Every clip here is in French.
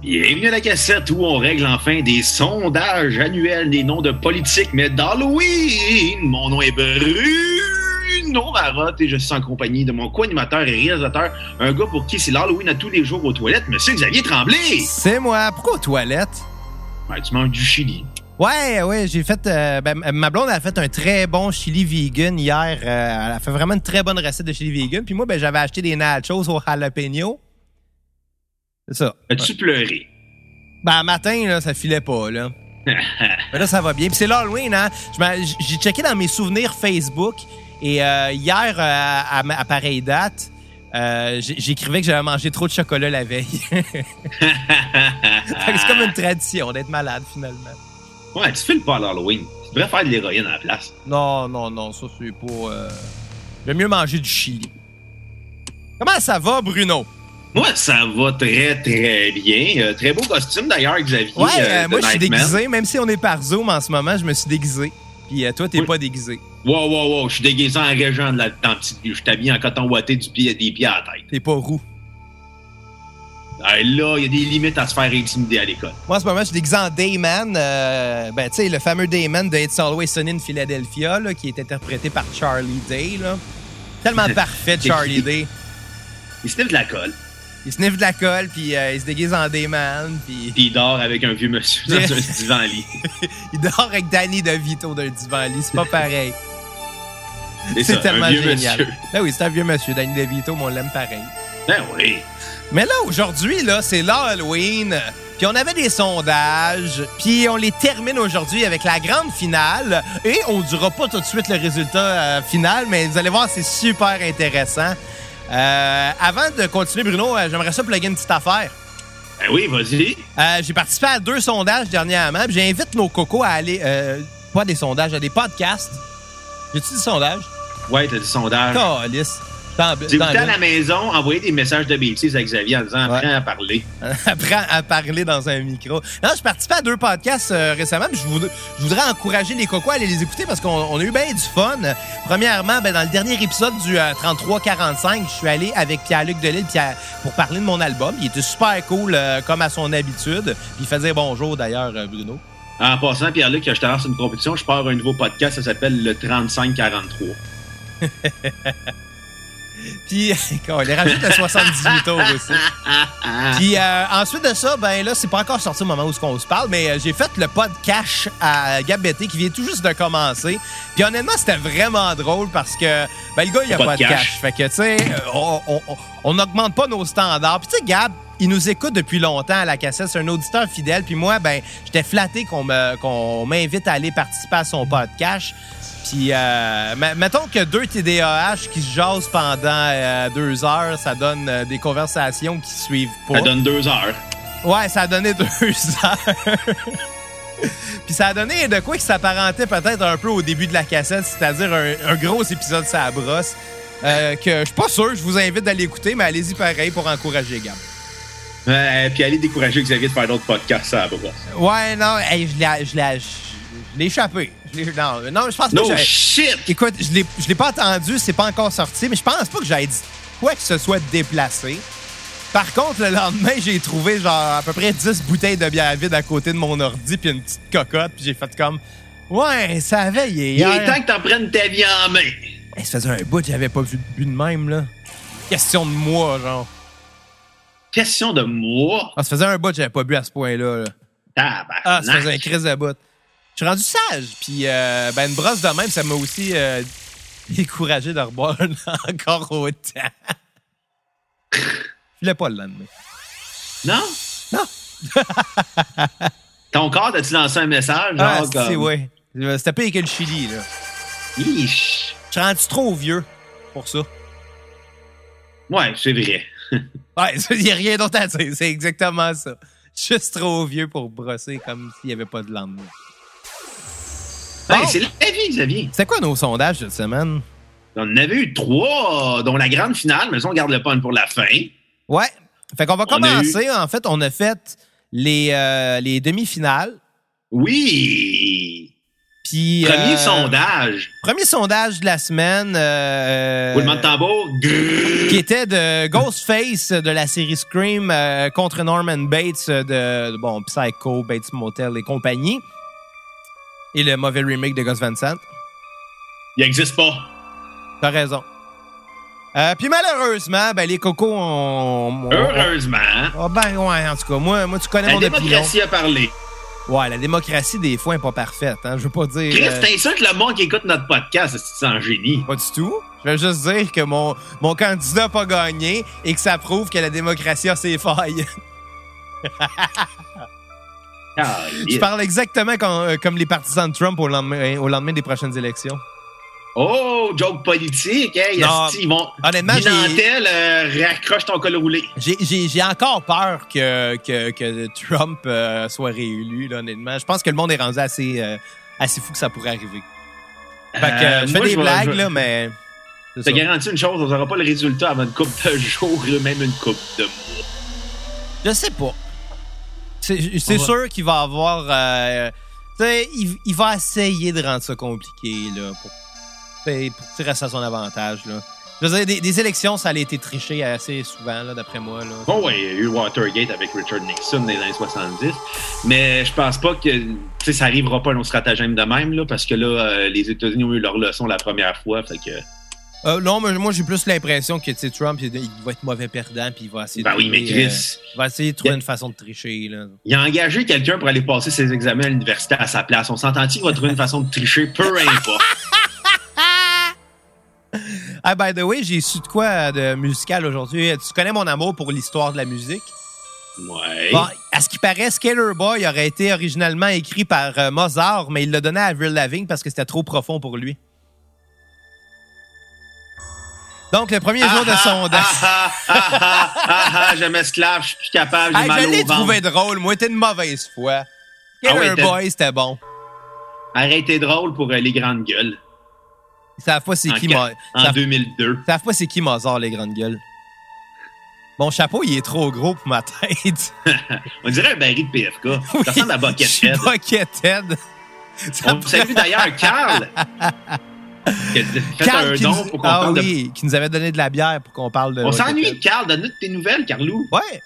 Bienvenue à la cassette où on règle enfin des sondages annuels des noms de politiques, mais d'Halloween! Mon nom est Bruno Marotte et je suis en compagnie de mon co-animateur et réalisateur, un gars pour qui c'est l'Halloween à tous les jours aux toilettes, Monsieur Xavier Tremblay! C'est moi. Pourquoi aux toilettes? Ouais, tu manges du chili. Ouais, ouais, j'ai fait. euh, ben, ma blonde a fait un très bon chili vegan hier. Euh, elle a fait vraiment une très bonne recette de chili vegan. Puis moi, ben, j'avais acheté des nachos au jalapeno. C'est ça. As-tu pleuré? Ben, matin, là, ça filait pas, là. Mais là, ça va bien. Puis c'est l'Halloween, hein. J'ai checké dans mes souvenirs Facebook. Et euh, hier, euh, à, à pareille date, euh, j'écrivais que j'avais mangé trop de chocolat la veille. C'est comme une tradition d'être malade, finalement. Ouais, tu files pas à l'Halloween. Tu devrais faire de l'héroïne à la place. Non, non, non, ça c'est pas. J'aime mieux manger du chili. Comment ça va, Bruno? Moi, ça va très, très bien. Euh, très beau costume d'ailleurs, Xavier. Ouais, euh, euh, moi je suis déguisé, même si on est par Zoom en ce moment, je me suis déguisé. Puis toi, t'es Oui. pas déguisé. Wow, wow, wow, je suis déguisé en régent de la petite Je suis habillé en coton ouaté du pied, des pieds à la tête. T'es pas roux. Là, il y a des limites à se faire intimider à l'école. Moi, en ce moment, je suis déguisé en Dayman. euh, ben, tu sais, le fameux Dayman de It's Always Sunny in Philadelphia, là, qui est interprété par Charlie Day. Là. Tellement parfait, Charlie Day. Il se de la colle, Il sniffe de la colle, puis euh, il se déguise en Dayman, puis puis il dort avec un vieux monsieur dans un divan-lit. il dort avec Danny DeVito d'un divan-lit. C'est pas pareil. C'est tellement génial. monsieur. Ben oui, c'est un vieux monsieur, Danny DeVito, mais on l'aime pareil. Ben oui. Mais là, aujourd'hui, là, c'est l'Halloween. Puis on avait des sondages, puis on les termine aujourd'hui avec la grande finale. Et on ne dira pas tout de suite le résultat euh, final, mais vous allez voir, c'est super intéressant. Euh, avant de continuer, Bruno, euh, j'aimerais ça plugger une petite affaire. Ben oui, vas-y. Euh, j'ai participé à deux sondages dernièrement, puis j'invite nos cocos à aller, euh, pas des sondages, à des podcasts. J'ai-tu des sondages? Ouais, t'as du sondage. Calice. Dans- Vous dans- à la maison, envoyez des messages de bêtises à Xavier en disant Ouais. apprends à parler. apprend à parler dans un micro. Non, je participé à deux podcasts euh, récemment, je voudrais, je voudrais encourager les cocos à aller les écouter parce qu'on on a eu bien du fun. Premièrement, ben, dans le dernier épisode du euh, 33-45, je suis allé avec Pierre-Luc Delille Pierre, pour parler de mon album. Il était super cool, euh, comme à son habitude. Puis il faisait bonjour d'ailleurs, euh, Bruno. En passant, Pierre-Luc, je te lance une compétition. Je pars un nouveau podcast, ça s'appelle le 3543. Puis, on les rajoute à 78 tours aussi. Puis euh, ensuite de ça, ben là, c'est pas encore sorti au moment où on se parle, mais euh, j'ai fait le podcast à Gab Betté qui vient tout juste de commencer. Puis honnêtement, c'était vraiment drôle parce que ben, le gars, il a Pas pas, de cash. cash. Fait que, tu sais, euh, on- n'augmente pas nos standards. Puis tu sais, Gab, il nous écoute depuis longtemps à la cassette. C'est un auditeur fidèle. Puis moi, ben, j'étais flatté qu'on m'invite à aller participer à son podcast. Puis, euh, me- mettons que deux TDAH qui se jasent pendant euh, deux heures, ça donne euh, des conversations qui suivent pas. Ça donne deux heures. Ouais, ça a donné deux heures. Puis ça a donné de quoi qui s'apparentait peut-être un peu au début de la cassette, c'est-à-dire un, un gros épisode la brosse. que je suis pas sûr, je vous invite d'aller écouter, mais allez-y pareil pour encourager Gab. Puis allez décourager Xavier de faire d'autres podcasts à la brosse. Ouais, non, hey, je l'ai échappé. Non, non, je pense pas que shit! Écoute, je l'ai, je l'ai pas entendu, c'est pas encore sorti, mais je pense pas que j'aille dit quoi que ce soit déplacé. Par contre, le lendemain, j'ai trouvé genre à peu près 10 bouteilles de bière vide à côté de mon ordi puis une petite cocotte, puis j'ai fait comme Ouais, ça avait Il est temps que t'en prennes ta vie en main. Hey, ça faisait un bout, j'avais pas vu, bu de même là. Question de moi, genre. Question de moi? Ah, ça faisait un bout, j'avais pas bu à ce point-là. là. Tabarnak. Ah, ça faisait un crise de bout. Je suis rendu sage, puis euh, ben une brosse de même, ça m'a aussi euh, découragé de reboire encore autant. Je voulais pas le lendemain. Non? Non. Ton corps, t'as-tu lancé un message? Genre, Ah, comme... ouais. C'était pire que le Chili, là. Ish. Je suis rendu trop vieux pour ça. Ouais, c'est vrai. Ouais, il n'y a rien d'autre à dire. C'est exactement ça. Juste trop vieux pour brosser comme s'il n'y avait pas de lendemain. C'est la vie, Xavier. C'est quoi nos sondages cette semaine? On en avait eu trois, dont la grande finale, mais ça, on garde le pun pour la fin. Ouais. Fait qu'on va On commencer. En fait, on a fait les, euh, les demi-finales. Oui! Puis, Premier euh, sondage. Premier sondage de la semaine. euh, Roulement de tambour. Qui était de Ghostface de la série Scream euh, contre Norman Bates de, de, bon Psycho, Bates Motel et compagnie. Et le mauvais remake de Gus Van Sant. Il n'existe pas. T'as raison. Euh, puis malheureusement, ben les cocos ont. Heureusement. Ah ben ouais, en tout cas, moi, moi tu connais La mon opinion. démocratie a parlé. Ouais, la démocratie des fois est pas parfaite. Hein. Je veux pas dire. Chris, euh, t'insultes le monde qui écoute notre podcast, c'est un génie? Pas du tout. Je veux juste dire que mon, mon candidat n'a pas gagné et que ça prouve que la démocratie a ses failles. Ah, Je parle exactement comme, euh, comme les partisans de Trump au lendemain, au lendemain des prochaines élections. Oh, joke politique, hey, Non. ils vont. Honnêtement, Nantel, euh, raccroche ton col roulé. J'ai- encore peur que, que, que Trump euh, soit réélu, là, honnêtement. Je pense que le monde est rendu assez, euh, assez fou que ça pourrait arriver. Fait que je fais moi, des je blagues, là, mais. Je te garantis une chose, on n'aura pas le résultat avant une coupe de jours, même une coupe de mois. Je sais pas. C'est va- sûr qu'il va avoir. euh, il, il va essayer de rendre ça compliqué, là, pour, pour tirer ça à son avantage, là. Je veux dire, des, des élections, ça a été triché assez souvent, d'après moi, là. Bon, ouais, il y a eu Watergate avec Richard Nixon dans les années 70, mais je pense pas que ça arrivera pas un autre stratagème de même, là, parce que là, euh, les États-Unis ont eu leur leçon la première fois, fait que. Euh, non, mais moi, j'ai plus l'impression que, Trump, il, va être mauvais perdant, puis il va essayer Ben de oui, mais trouver, Chris, euh, il va essayer de trouver une façon de tricher, là. il a engagé quelqu'un pour aller passer ses examens à l'université à sa place. On s'entend-il qu'il va trouver une façon de tricher, peu importe. Ah, by the way, j'ai su de quoi de musical aujourd'hui. Tu connais mon amour pour l'histoire de la musique? Ouais. Bon, à ce qui paraît, Skater Boy aurait été originalement écrit par euh, Mozart, mais il l'a donné à Avril Lavigne parce que c'était trop profond pour lui. Donc, le premier jour de Ah, sondage. Ah, ah, ah, ah, ah, ah, je m'esclave, je suis plus capable, j'ai Hey, mal je l'ai trouvé drôle. Moi, t'es une mauvaise foi. Ah ouais, Boy, c'était bon. Arrêtez drôle pour euh, les grandes gueules Ils savent pas c'est qui, en savent- 2002. ils savent pas c'est qui Mozart, les grandes gueules. Mon chapeau, il est trop gros pour ma tête. On dirait un baril de PFK. Ça ressemble à Buckethead. Buckethead. Ça On me salue d'ailleurs Carl. Carl un qui don nous... pour qu'on ah parle de oui, qui nous avait donné de la bière pour qu'on parle de. On s'ennuie Carl, donne-nous tes nouvelles, Carlou. Ouais.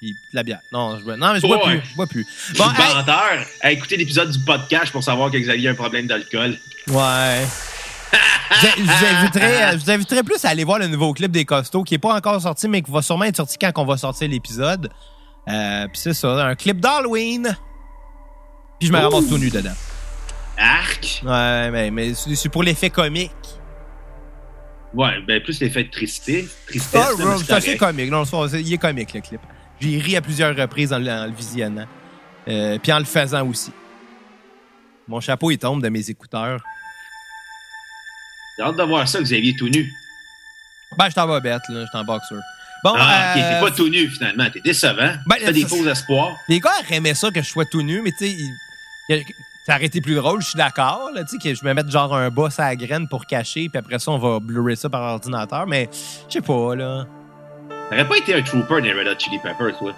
Puis, de la bière. Non, je non mais je bois plus. Je bois plus. Bon, hey, menteur. À écouter l'épisode du podcast pour savoir que Xavier a un problème d'alcool. Ouais. je, je vous inviterais plus à aller voir le nouveau clip des Costauds qui est pas encore sorti, mais qui va sûrement être sorti quand on va sortir l'épisode. Euh, Puis c'est ça, un clip d'Halloween. Puis je me ramasse tout nu dedans. Arc. Ouais, mais, mais c'est pour l'effet comique. Ouais, ben plus l'effet de tristesse. Tristesse, Ah, là, ouais, c'est assez comique. Non, il est comique, le clip. J'ai ri à plusieurs reprises en, le- en le visionnant. Euh, puis en le faisant aussi. Mon chapeau, il tombe de mes écouteurs. J'ai hâte de voir ça, Xavier tout nu. Ben, je t'en vais bête, là. Je t'en boxeur. Bon, Ah, euh, t'es pas tout nu finalement, t'es décevant. Ben, T'as des faux espoirs. Les gars aimaient ça que je sois tout nu, mais tu sais, ça aurait été plus drôle, je suis d'accord, là, tu sais, que je me mette genre un boss à la graine pour cacher, puis après ça, on va blurrer ça par ordinateur, mais je sais pas, là. T'aurais pas été un trooper des Red Hot Chili Peppers, toi?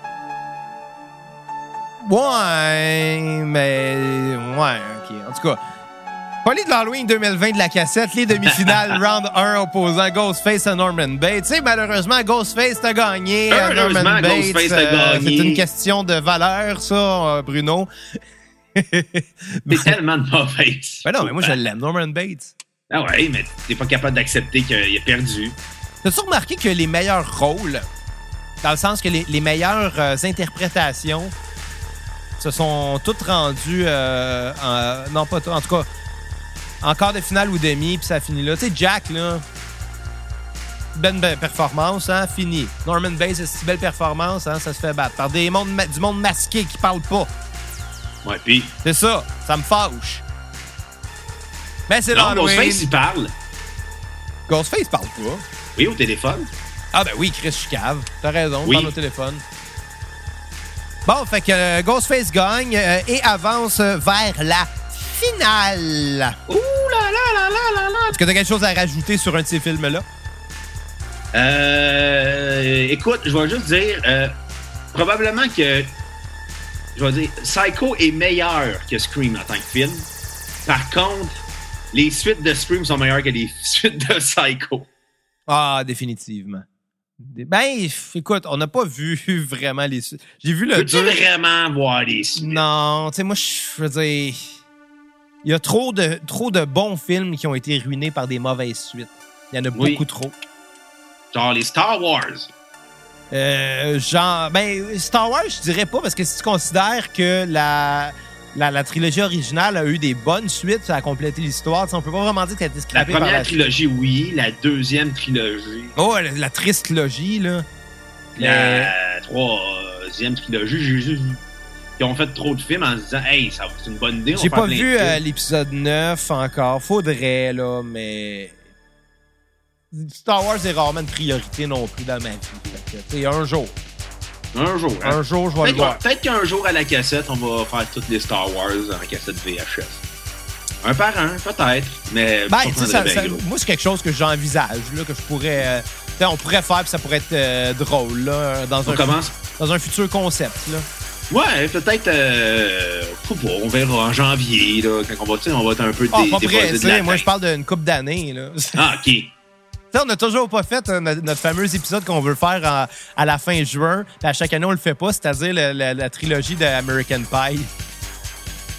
Ouais, mais. Ouais, ok. En tout cas. Parler de l'Halloween 2020 de la cassette, les demi-finales, round 1 opposant Ghostface à Norman Bates. Tu sais, malheureusement, Ghostface a gagné. Norman Bates. Euh, gagné. C'est une question de valeur, ça, euh, Bruno. T'es tellement de mauvaise. Ben non, mais moi, je l'aime, Norman Bates. Ah ouais, mais t'es pas capable d'accepter qu'il a perdu. T'as-tu remarqué que les meilleurs rôles, dans le sens que les, les meilleures euh, interprétations se sont toutes rendues, euh, en- non pas tout- en tout cas, en quart de finale ou demi, puis ça finit là. Tu sais, Jack, là, bonne be- performance, hein, fini. Norman Bates, c'est une belle performance, hein, ça se fait battre par des mondes du monde masqué qui parle pas. Ouais, pis. C'est ça, ça me fâche. Mais c'est Non, l'Halloween. Ghostface, il parle. Ghostface parle pas. Oui, au téléphone. Ah ben oui, Chris, je suis cave. T'as raison, Oui. parle au téléphone. Bon, fait que euh, Ghostface gagne euh, et avance euh, vers la finale. Ouh là là là là là là. Est-ce que t'as quelque chose à rajouter sur un de ces films-là? Euh, écoute, je vais juste dire, euh, probablement que, je vais dire, Psycho est meilleur que Scream en tant que film. Par contre, les suites de Scream sont meilleures que les suites de Psycho. Ah, définitivement. Ben, écoute, on n'a pas vu vraiment les suites. J'ai vu le Peux-tu vraiment voir les suites? Non, tu sais, moi, je veux dire... Il y a trop de, trop de bons films qui ont été ruinés par des mauvaises suites. Il y en a Oui. beaucoup trop. Genre les Star Wars. Euh, genre, ben, Star Wars, je dirais pas, parce que si tu considères que la, la, la trilogie originale a eu des bonnes suites, ça a complété l'histoire, on peut pas vraiment dire qu'elle a été La par première la trilogie, oui. La deuxième trilogie. Oh, la, la triste trilogie, là. La troisième trilogie, j'ai juste qu'ils ont fait trop de films en se disant Hey, ça c'est une bonne idée. J'ai pas vu euh, l'épisode 9 encore. Faudrait, là, mais. Star Wars est rarement une priorité non plus dans ma vie. Fait que, un jour. Un jour. hein. Un jour, je vais le voir. peut-être qu'un jour à la cassette, on va faire toutes les Star Wars en cassette VHS. Un par un, peut-être. Mais Ben, ça ça- moi, c'est quelque chose que j'envisage, là, que je pourrais. euh, on pourrait faire, puis ça pourrait être euh, drôle, là, dans On un, commence. dans un futur concept, là. Ouais, peut-être. Euh, on verra en janvier, là, quand on va, on va être un peu Ah, dé- pas de la Moi, je parle d'une couple d'années, Ah, ok. On n'a toujours pas fait euh, notre, notre fameux épisode qu'on veut faire en- à la fin juin, à chaque année, on le fait pas, c'est-à-dire le- le- la trilogie de American Pie.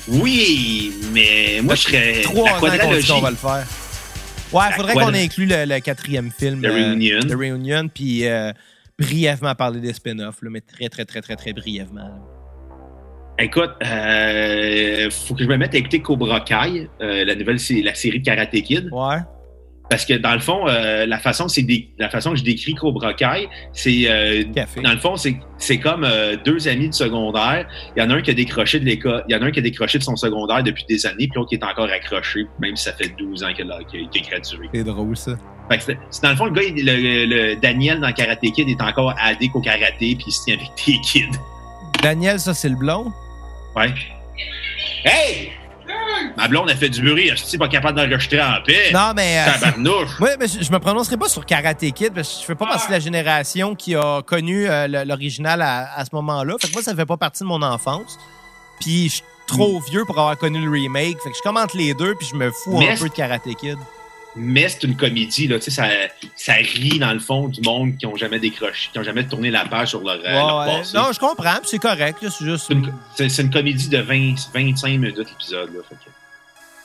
Oui, mais moi, je serais. Trois la ans qu'on dit quadralogie. qu'on va le faire. Ouais, il faudrait qu'on inclue le, le quatrième film. The Reunion. The Reunion, puis euh, brièvement parler des spin-offs, mais très, très, très, très, très brièvement. là. Écoute, euh, faut que je me mette à écouter Cobra Kai, euh, la nouvelle, la série de Karate Kid. Ouais. Parce que dans le fond, euh, la façon, c'est dé- la façon que je décris Cobra Kai, c'est euh, Café. dans le fond, c'est c'est comme euh, deux amis de secondaire. Il y en a un qui a décroché de l'école, il y en a un qui a décroché de son secondaire depuis des années, puis l'autre qui est encore accroché, même si ça fait 12 ans qu'il a, qu'il a gradué. C'est drôle, ça. Fait que c'est c'est dans le fond, le gars, il- le, le- Daniel dans Karate Kid est encore addict au karaté, puis il se tient avec des kids. Daniel, ça, c'est le blond? Ouais. Hey! Ma blonde a fait du bruit, je suis pas capable d'enregistrer en paix? Non, mais... euh, Tabarnouche! Oui, mais je, me prononcerai pas sur Karate Kid parce que je fais pas partie de la génération qui a connu euh, l'original à, à ce moment-là. Fait que moi, ça fait pas partie de mon enfance. Puis je suis trop vieux pour avoir connu le remake. Fait que je commente les deux puis je me fous Mais un peu de Karate Kid. Mais c'est une comédie, là. Tu sais, ça, ça rit dans le fond du monde qui ont jamais décroché, qui ont jamais tourné la page sur leur, euh, leur Ouais, ouais. passé. Non, je comprends, c'est correct. C'est juste. C'est une, comédie de 20, 25 minutes l'épisode,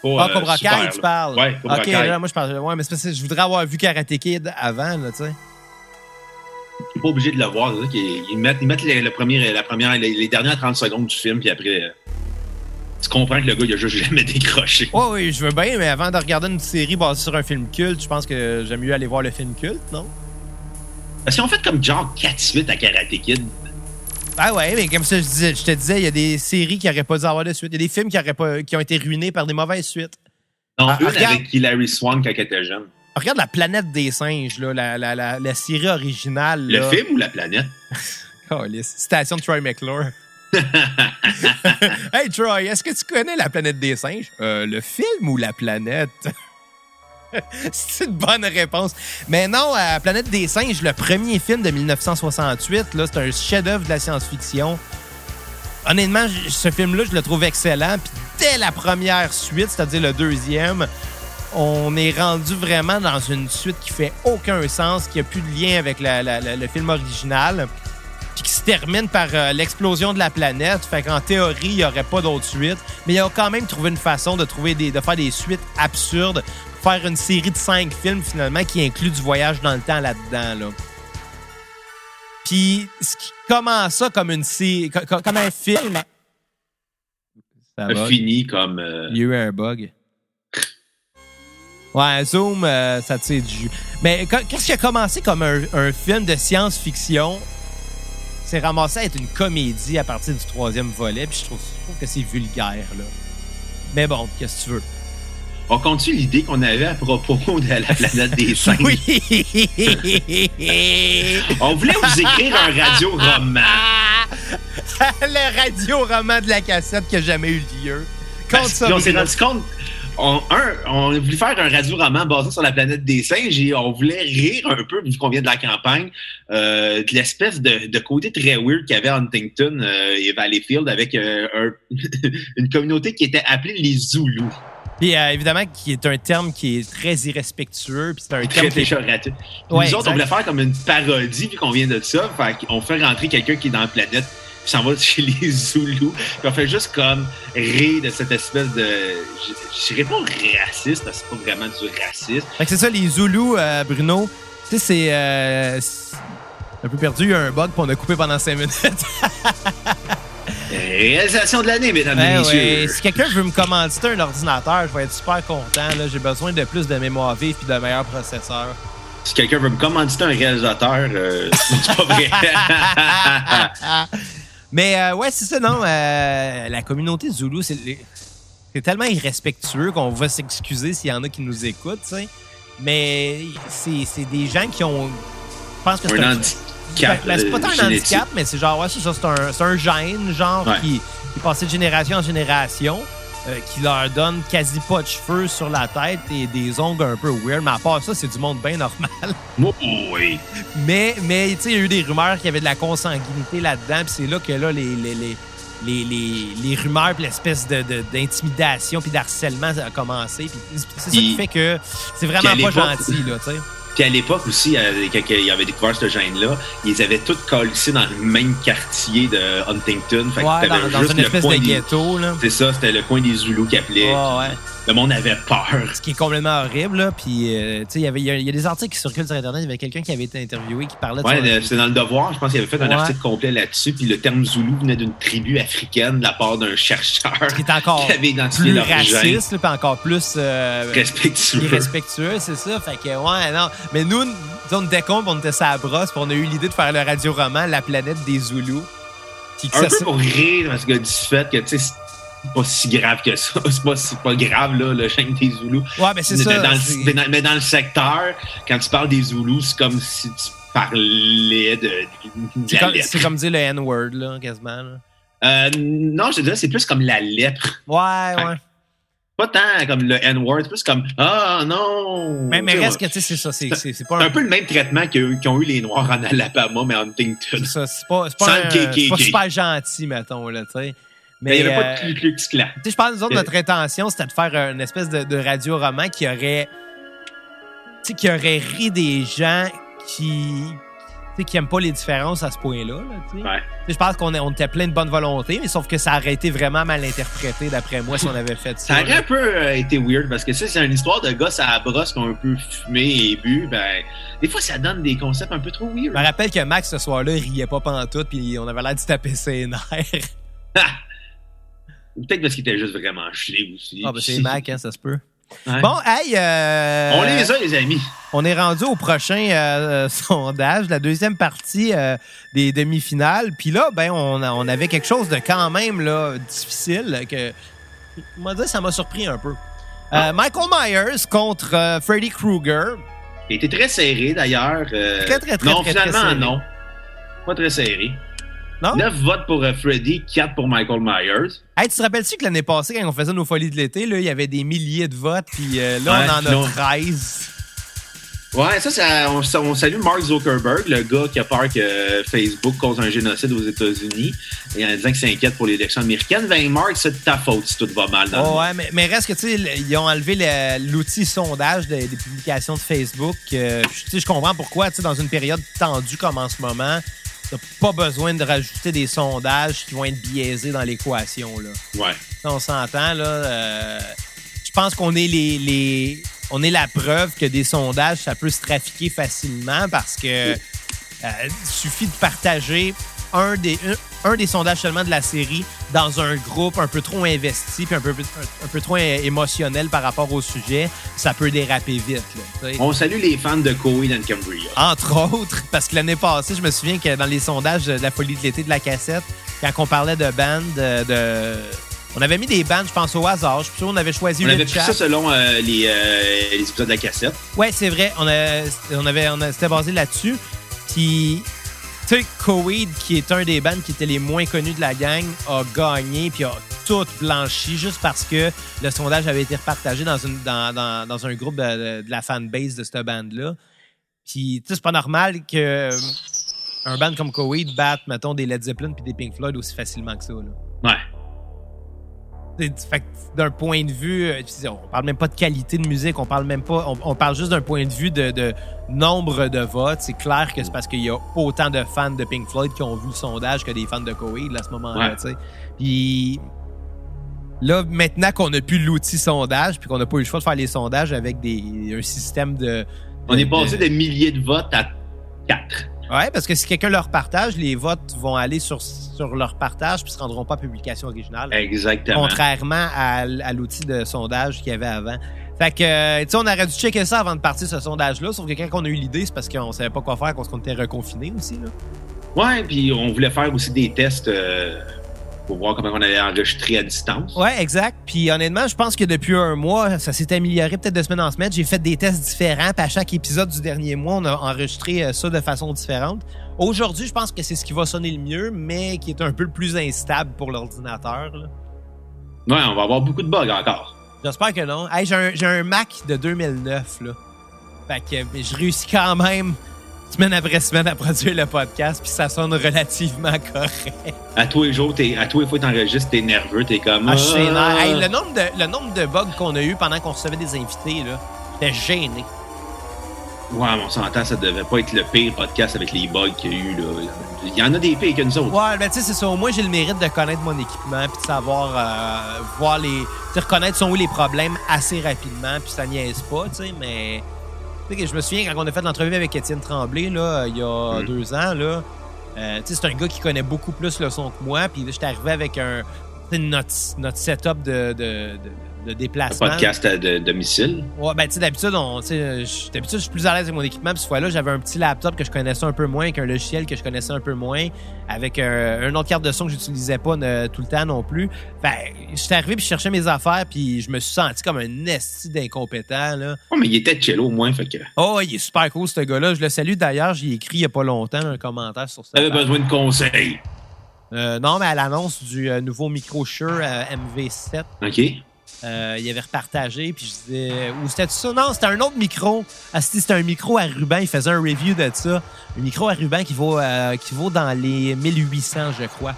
pas, Ah, euh, Cobra super, Kai, tu parles. Ouais, Cobra ok, Kai. là, moi, je parle. Ouais, mais c'est parce que je voudrais avoir vu Karate Kid avant, là, tu sais. Pas obligé de le voir. là, Ils mettent, ils mettent les, le premier, la première, les, les dernières 30 secondes du film, puis après, euh, tu comprends que le gars, il a juste jamais décroché. Ouais, oui, je veux bien, mais avant de regarder une série basée sur un film culte, je pense que j'aime mieux aller voir le film culte, non? Parce qu'ils ont fait comme genre 4 suites à Karate Kid. Ah ouais, mais comme ça, je, disais, je te disais, il y a des séries qui n'auraient pas dû avoir de suite. Il y a des films qui, auraient pas, qui ont été ruinés par des mauvaises suites. Non, Ah, une regarde. avec Hilary Swan quand elle était jeune. Regarde La planète des singes, là, la, la, la, la série originale. Le film ou la planète? Calisse. Citation de Troy McClure. hey Troy, est-ce que tu connais La planète des singes? Euh, le film ou la planète? C'est une bonne réponse. Mais non, euh, Planète des singes, le premier film de 1968, là, c'est un chef-d'œuvre de la science-fiction. Honnêtement, ce film-là, je le trouve excellent. Puis dès la première suite, c'est-à-dire le deuxième, on est rendu vraiment dans une suite qui fait aucun sens, qui a plus de lien avec le film original, puis qui se termine par euh, l'explosion de la planète. Fait qu'en théorie, il n'y aurait pas d'autres suites. Mais ils ont quand même trouvé une façon de, trouver des, de faire des suites absurdes, faire une série de cinq films finalement qui inclut du voyage dans le temps là-dedans. Là. Puis ce qui commence ça comme une série, co- co- comme un film? Ça va. fini comme. euh, Il y a eu un bug. Ouais, Zoom, euh, ça tire du jus. Mais qu'est-ce qui a commencé comme un, un film de science-fiction c'est ramassé à être une comédie à partir du troisième volet, puis je trouve, je trouve que c'est vulgaire, là. Mais bon, qu'est-ce que tu veux? On continue l'idée qu'on avait à propos de la planète des singes. Oui! On voulait vous écrire un radio-roman. Le radio-roman de la cassette qui a jamais eu lieu. Compte Parce ça, qu'on s'est rendu compte. On, un, on a voulu faire un radio-roman basé sur la planète des singes et on voulait rire un peu, vu qu'on vient de la campagne, euh, de l'espèce de, de côté très weird qu'il y avait à Huntington euh, et Valleyfield avec euh, un- une communauté qui était appelée les Zoulous. Puis euh, évidemment, qui est un terme qui est très irrespectueux. Puis c'est un Très terme qui est- péjoratif. Ouais, Nous autres, exact. on voulait faire comme une parodie, puis qu'on vient de ça. Fait qu'on fait rentrer quelqu'un qui est dans la planète, puis s'en va chez les Zoulous. Puis on fait juste comme rire de cette espèce de. Je dirais pas raciste, parce que c'est pas vraiment du racisme. Fait que c'est ça, les Zoulous, euh, Bruno. Tu sais, c'est. euh, un peu perdu, il y a un bug, puis on a coupé pendant 5 minutes. Réalisation de l'année, mesdames et Ouais, messieurs. ouais. Si quelqu'un veut me commanditer un ordinateur, je vais être super content. J'ai besoin de plus de mémoire vive et de meilleurs processeurs. Si quelqu'un veut me commanditer un réalisateur, euh, c'est pas vrai. Mais euh, ouais, c'est ça, non. euh, la communauté Zoulou, c'est c'est tellement irrespectueux qu'on va s'excuser s'il y en a qui nous écoutent, tu sais. Mais c'est c'est des gens qui ont. Je pense que c'est un un. handicap. Ben, c'est pas euh, tant un génétique. handicap, mais c'est genre, ouais, c'est ça, c'est un, c'est un gène, genre, Ouais. qui, qui passait de génération en génération, euh, qui leur donne quasi pas de cheveux sur la tête et des ongles un peu weird. Mais à part ça, c'est du monde bien normal. Oh, oui. Mais, mais tu sais, il y a eu des rumeurs qu'il y avait de la consanguinité là-dedans, puis c'est là que là, les, les, les, les, les, les rumeurs, puis l'espèce de, de- d'intimidation, puis d'harcèlement ça a commencé. Puis c'est ça qui fait que c'est vraiment pas gentil, là, tu sais. Puis à l'époque aussi, euh, quand ils avaient découvert ce gène-là, ils avaient tous collé dans le même quartier de Huntington. Fait Ouais, dans, dans juste une le espèce de des- ghetto, là. C'est ça, c'était le coin des Zoulous qui appelait. Ouais, ouais. Le monde avait peur. Ce qui est complètement horrible, là. Puis, euh, tu sais, il y avait- il y, a- des articles qui circulent sur Internet. Il y avait quelqu'un qui avait été interviewé qui parlait de Ouais, c'était dans le devoir. Je pense qu'il avait fait un article complet là-dessus. Puis le terme Zoulou venait d'une tribu africaine de la part d'un chercheur qui est encore qui avait identifié plus raciste, là, puis encore plus euh, respectueux. irrespectueux, c'est ça. Fait que, ouais, non. Mais nous, on était on était sa brosse, puis on a eu l'idée de faire le radio-roman La planète des Zoulous. Un ça peu pour rire parce que du fait que, tu sais, c'est pas si grave que ça. C'est pas, c'est pas grave, là, le gène des Zoulous. Ouais, mais c'est ça. dans, le, c'est- mais, dans, mais dans le secteur, quand tu parles des Zoulous, c'est comme si tu parlais de, de C'est la comme, c'est comme dire le N-word, là, quasiment. là. Euh, non, je te dirais, c'est plus comme la lèpre. Ouais, ouais. Pas tant comme le N-word, c'est plus comme Ah non! Mais, mais reste que, tu sais, c'est ça. C'est, c'est, c'est pas C'est un. un peu le même traitement qu'ont eu les Noirs en Alabama, mais en Huntington. c'est ça, c'est pas, c'est pas, un- c'est pas super gentil, mettons, là, tu sais. Mais il n'y avait euh, pas de Klux Klan. Tu sais, je pense que nous autres, notre intention, c'était de faire une espèce de, de radio-roman qui aurait. Qui aurait ri des gens qui. Qui aiment pas les différences à ce point-là. Ouais. Je pense qu'on on était plein de bonne volonté, mais sauf que ça aurait été vraiment mal interprété, d'après moi, si on avait fait ça. Ça aurait un peu euh, été weird parce que ça, c'est une histoire de gosses à la brosse qui ont un peu fumé et bu. Ben, des fois, ça donne des concepts un peu trop weird. Je me rappelle que Max, ce soir-là, il riait pas pantoute, puis on avait l'air de taper ses nerfs. Ou Peut-être parce qu'il était juste vraiment gelé aussi. Ah, ben c'est Mac, hein, ça se peut. Ouais. Bon, hey, euh, On les a, les amis. On est rendu au prochain euh, sondage, la deuxième partie euh, des demi-finales. Puis là, ben, on, avait quelque chose de quand même là, difficile que, dire, ça m'a surpris un peu. Euh, Michael Myers contre Freddy Krueger. Il était très serré d'ailleurs. Très, très, très, Non, très, très finalement, serré. non. Pas très serré. Non? 9 votes pour euh, Freddy, 4 pour Michael Myers. Hey, tu te rappelles-tu que l'année passée, quand on faisait nos folies de l'été, là, il y avait des milliers de votes, puis euh, là, Ouais, on en a non. 13. Ouais, ça, ça on, on salue Mark Zuckerberg, le gars qui a peur que Facebook cause un génocide aux États-Unis, et en disant qu'il s'inquiète pour l'élection américaine. Ben, Mark, c'est de ta faute si tout va mal dans Oh, ouais, mais, mais reste que, tu sais, ils ont enlevé le- l'outil sondage des, des publications de Facebook. Euh, je- tu sais, je comprends pourquoi, tu sais, dans une période tendue comme en ce moment, t'as pas besoin de rajouter des sondages qui vont être biaisés dans l'équation, là. Ouais. On s'entend, là. euh, je pense qu'on est les, les- on est la preuve que des sondages, ça peut se trafiquer facilement parce que euh, suffit de partager un des, un, un des sondages seulement de la série dans un groupe un peu trop investi puis un peu, un, un peu trop émotionnel par rapport au sujet, ça peut déraper vite. là. On salue les fans de Coheed and Cambria. Entre autres, parce que l'année passée, je me souviens que dans les sondages de la folie de l'été de la cassette, quand on parlait de bandes, de, de- on avait mis des bandes, je pense au hasard. Je suis sûr on avait choisi On le avait pris ça selon euh, les, euh, les épisodes de la cassette. Ouais, c'est vrai. On, a, on avait, on a- c'était basé là-dessus. Puis, sais, Coheed, qui est un des bands qui était les moins connus de la gang, a gagné puis a tout blanchi juste parce que le sondage avait été repartagé dans, un groupe de, la fanbase de cette bande-là. Puis, tu sais, c'est pas normal que euh, un band comme Coheed batte, mettons, des Led Zeppelin puis des Pink Floyd aussi facilement que ça. Là. Ouais. D'un point de vue, euh, on parle même pas de qualité de musique, on parle même pas, on, on parle juste d'un point de vue de, de nombre de votes. C'est clair que c'est parce qu'il y a autant de fans de Pink Floyd qui ont vu le sondage que des fans de Coheed à ce moment-là, Ouais. Puis là, maintenant qu'on a plus l'outil sondage, puis qu'on n'a pas eu le choix de faire les sondages avec des, un système de. On est passé de- de milliers de votes à 4. Ouais, parce que si quelqu'un leur partage, les votes vont aller sur, sur leur partage puis se rendront pas à publication originale. Exactement. Contrairement à, à l'outil de sondage qu'il y avait avant. Fait que, euh, tu sais, on aurait dû checker ça avant de partir ce sondage-là. Sauf que quand on a eu l'idée, c'est parce qu'on savait pas quoi faire qu'on était reconfinés aussi. Là. Ouais, puis on voulait faire aussi des tests euh, pour voir comment on allait enregistrer à distance. Ouais, exact. Puis honnêtement, je pense que depuis un mois, ça s'est amélioré peut-être de semaine en semaine. J'ai fait des tests différents. Puis à chaque épisode du dernier mois, on a enregistré euh, ça de façon différente. Aujourd'hui, je pense que c'est ce qui va sonner le mieux, mais qui est un peu le plus instable pour l'ordinateur. Ouais, on va avoir beaucoup de bugs encore. J'espère que non. Hey, j'ai un, un Mac de 2009, là. Fait que je réussis quand même, semaine après semaine, à produire le podcast, puis ça sonne relativement correct. À tous les jours, à tous les fois que t'enregistres, t'es nerveux, t'es comme. Ah. Ah. Hey, le, nombre de, le nombre de bugs qu'on a eu pendant qu'on recevait des invités, là, j'étais gêné. Ouais, mais on s'entend, ça devait pas être le pire podcast avec les bugs qu'il y a eu. Là. Il y en a des pires que nous autres. Ouais, ben tu sais, c'est ça. Au moins, j'ai le mérite de connaître mon équipement, puis de savoir, euh, voir les. Reconnaître sont où les problèmes assez rapidement, puis ça niaise pas, tu sais, mais. Je me souviens quand on a fait l'entrevue avec Étienne Tremblay, là, il y a Mm. deux ans, là. euh, c'est un gars qui connaît beaucoup plus le son que moi, puis j'étais arrivé avec un. Notre, notre setup de, de, de, de Un déplacement. podcast à de- domicile. Ouais, ben, tu sais, d'habitude, je- d'habitude, je suis plus à l'aise avec mon équipement. Puis, cette fois-là, j'avais un petit laptop que je connaissais un peu moins, avec un logiciel que je connaissais un peu moins, avec un, un autre carte de son que j'utilisais pas ne- tout le temps non plus. Fait, j'étais arrivé puis je cherchais mes affaires puis je me suis senti comme un esti d'incompétent, là. Oh, mais il était chill au moins, fait que. Oh, il est super cool, ce gars-là. Je le salue d'ailleurs. J'y ai écrit il y a pas longtemps un commentaire sur ça. T'avais besoin de conseils. Euh, non, mais à l'annonce du euh, nouveau micro Shure euh, MV7, OK? Euh, il avait repartagé, puis je disais. Ou c'était ça? Non, c'était un autre micro. Ah, c'était un micro à ruban. Il faisait un review de ça. Un micro à ruban qui vaut, euh, qui vaut dans les 1800, je crois.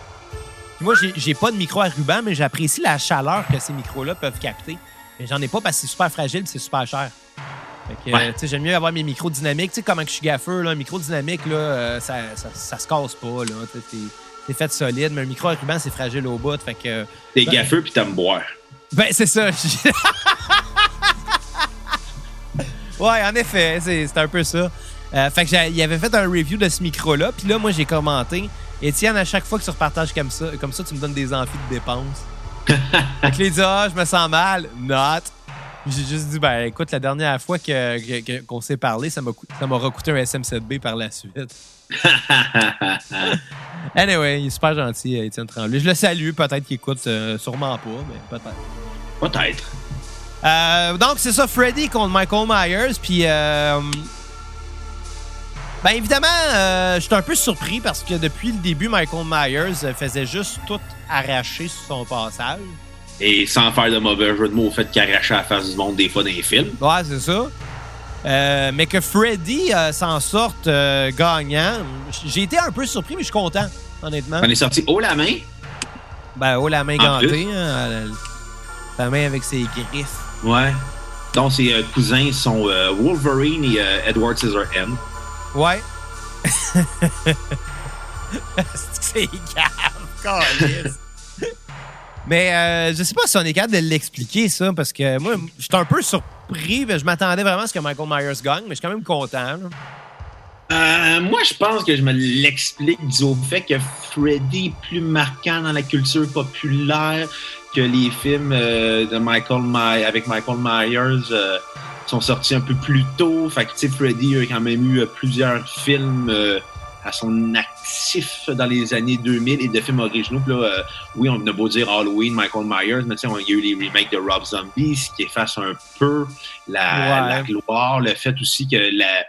Puis moi, j'ai- pas de micro à ruban, mais j'apprécie la chaleur que ces micros-là peuvent capter. Mais j'en ai pas parce que c'est super fragile, c'est super cher. Fait que, Ouais. tu sais, j'aime mieux avoir mes micros dynamiques. Tu sais, comment que je suis gaffeur, là, un micro dynamique, là, euh, ça, ça, ça se casse pas, là. C'est fait solide, mais un micro à ruban, c'est fragile au bout. Fait que, T'es Ben- gaffeux puis t'aimes boire. Ben, c'est ça. ouais, en effet, c'est c'est un peu ça. Euh, fait que j'ai- il avait fait un review de ce micro-là, puis là, moi, j'ai commenté. Étienne, à chaque fois que tu repartages comme ça, comme ça, tu me donnes des amphis de dépenses. fait que là, il dit, ah, je me sens mal. Not. J'ai juste dit, ben, écoute, la dernière fois que- que- que- qu'on s'est parlé, ça m'a coûté- ça m'aura coûté un SM7B par la suite. Anyway, il est super gentil, euh, Étienne Tremblay. Je le salue, peut-être qu'il écoute, euh, sûrement pas, mais peut-être. Peut-être. Euh, donc, c'est ça, Freddy contre Michael Myers. Puis, euh, ben évidemment, euh, j'étais un peu surpris parce que depuis le début, Michael Myers faisait juste tout arracher sur son passage. Et sans faire de mauvais jeu de mots au fait qu'il arrachait la face du monde des fois dans les films. Ouais, c'est ça. Euh, mais que Freddy euh, s'en sorte euh, gagnant, j'ai été un peu surpris, mais je suis content, honnêtement. On est sorti haut la main? Ben, oh, la main En gantée, hein, la, la main avec ses griffes. Ouais. Donc, ses cousins sont Wolverine et Edward Scissorhands. Ouais. c'est grave. Mais euh, je sais pas si on est capable de l'expliquer, ça, parce que moi, j'étais un peu surpris. Je m'attendais vraiment à ce que Michael Myers gagne, mais je suis quand même content. Euh, moi, je pense que je me l'explique dû au fait que Freddy est plus marquant dans la culture populaire que les films euh, de Michael My avec Michael Myers euh, sont sortis un peu plus tôt. Fait que, tu Freddy a quand même eu euh, plusieurs films euh, à son actif dans les années 2000 et de films originaux. Puis là, euh, oui, on a beau dire Halloween, Michael Myers, mais on- il y a eu les remakes de Rob Zombie, ce qui efface un peu la, Ouais. la gloire, le fait aussi que la...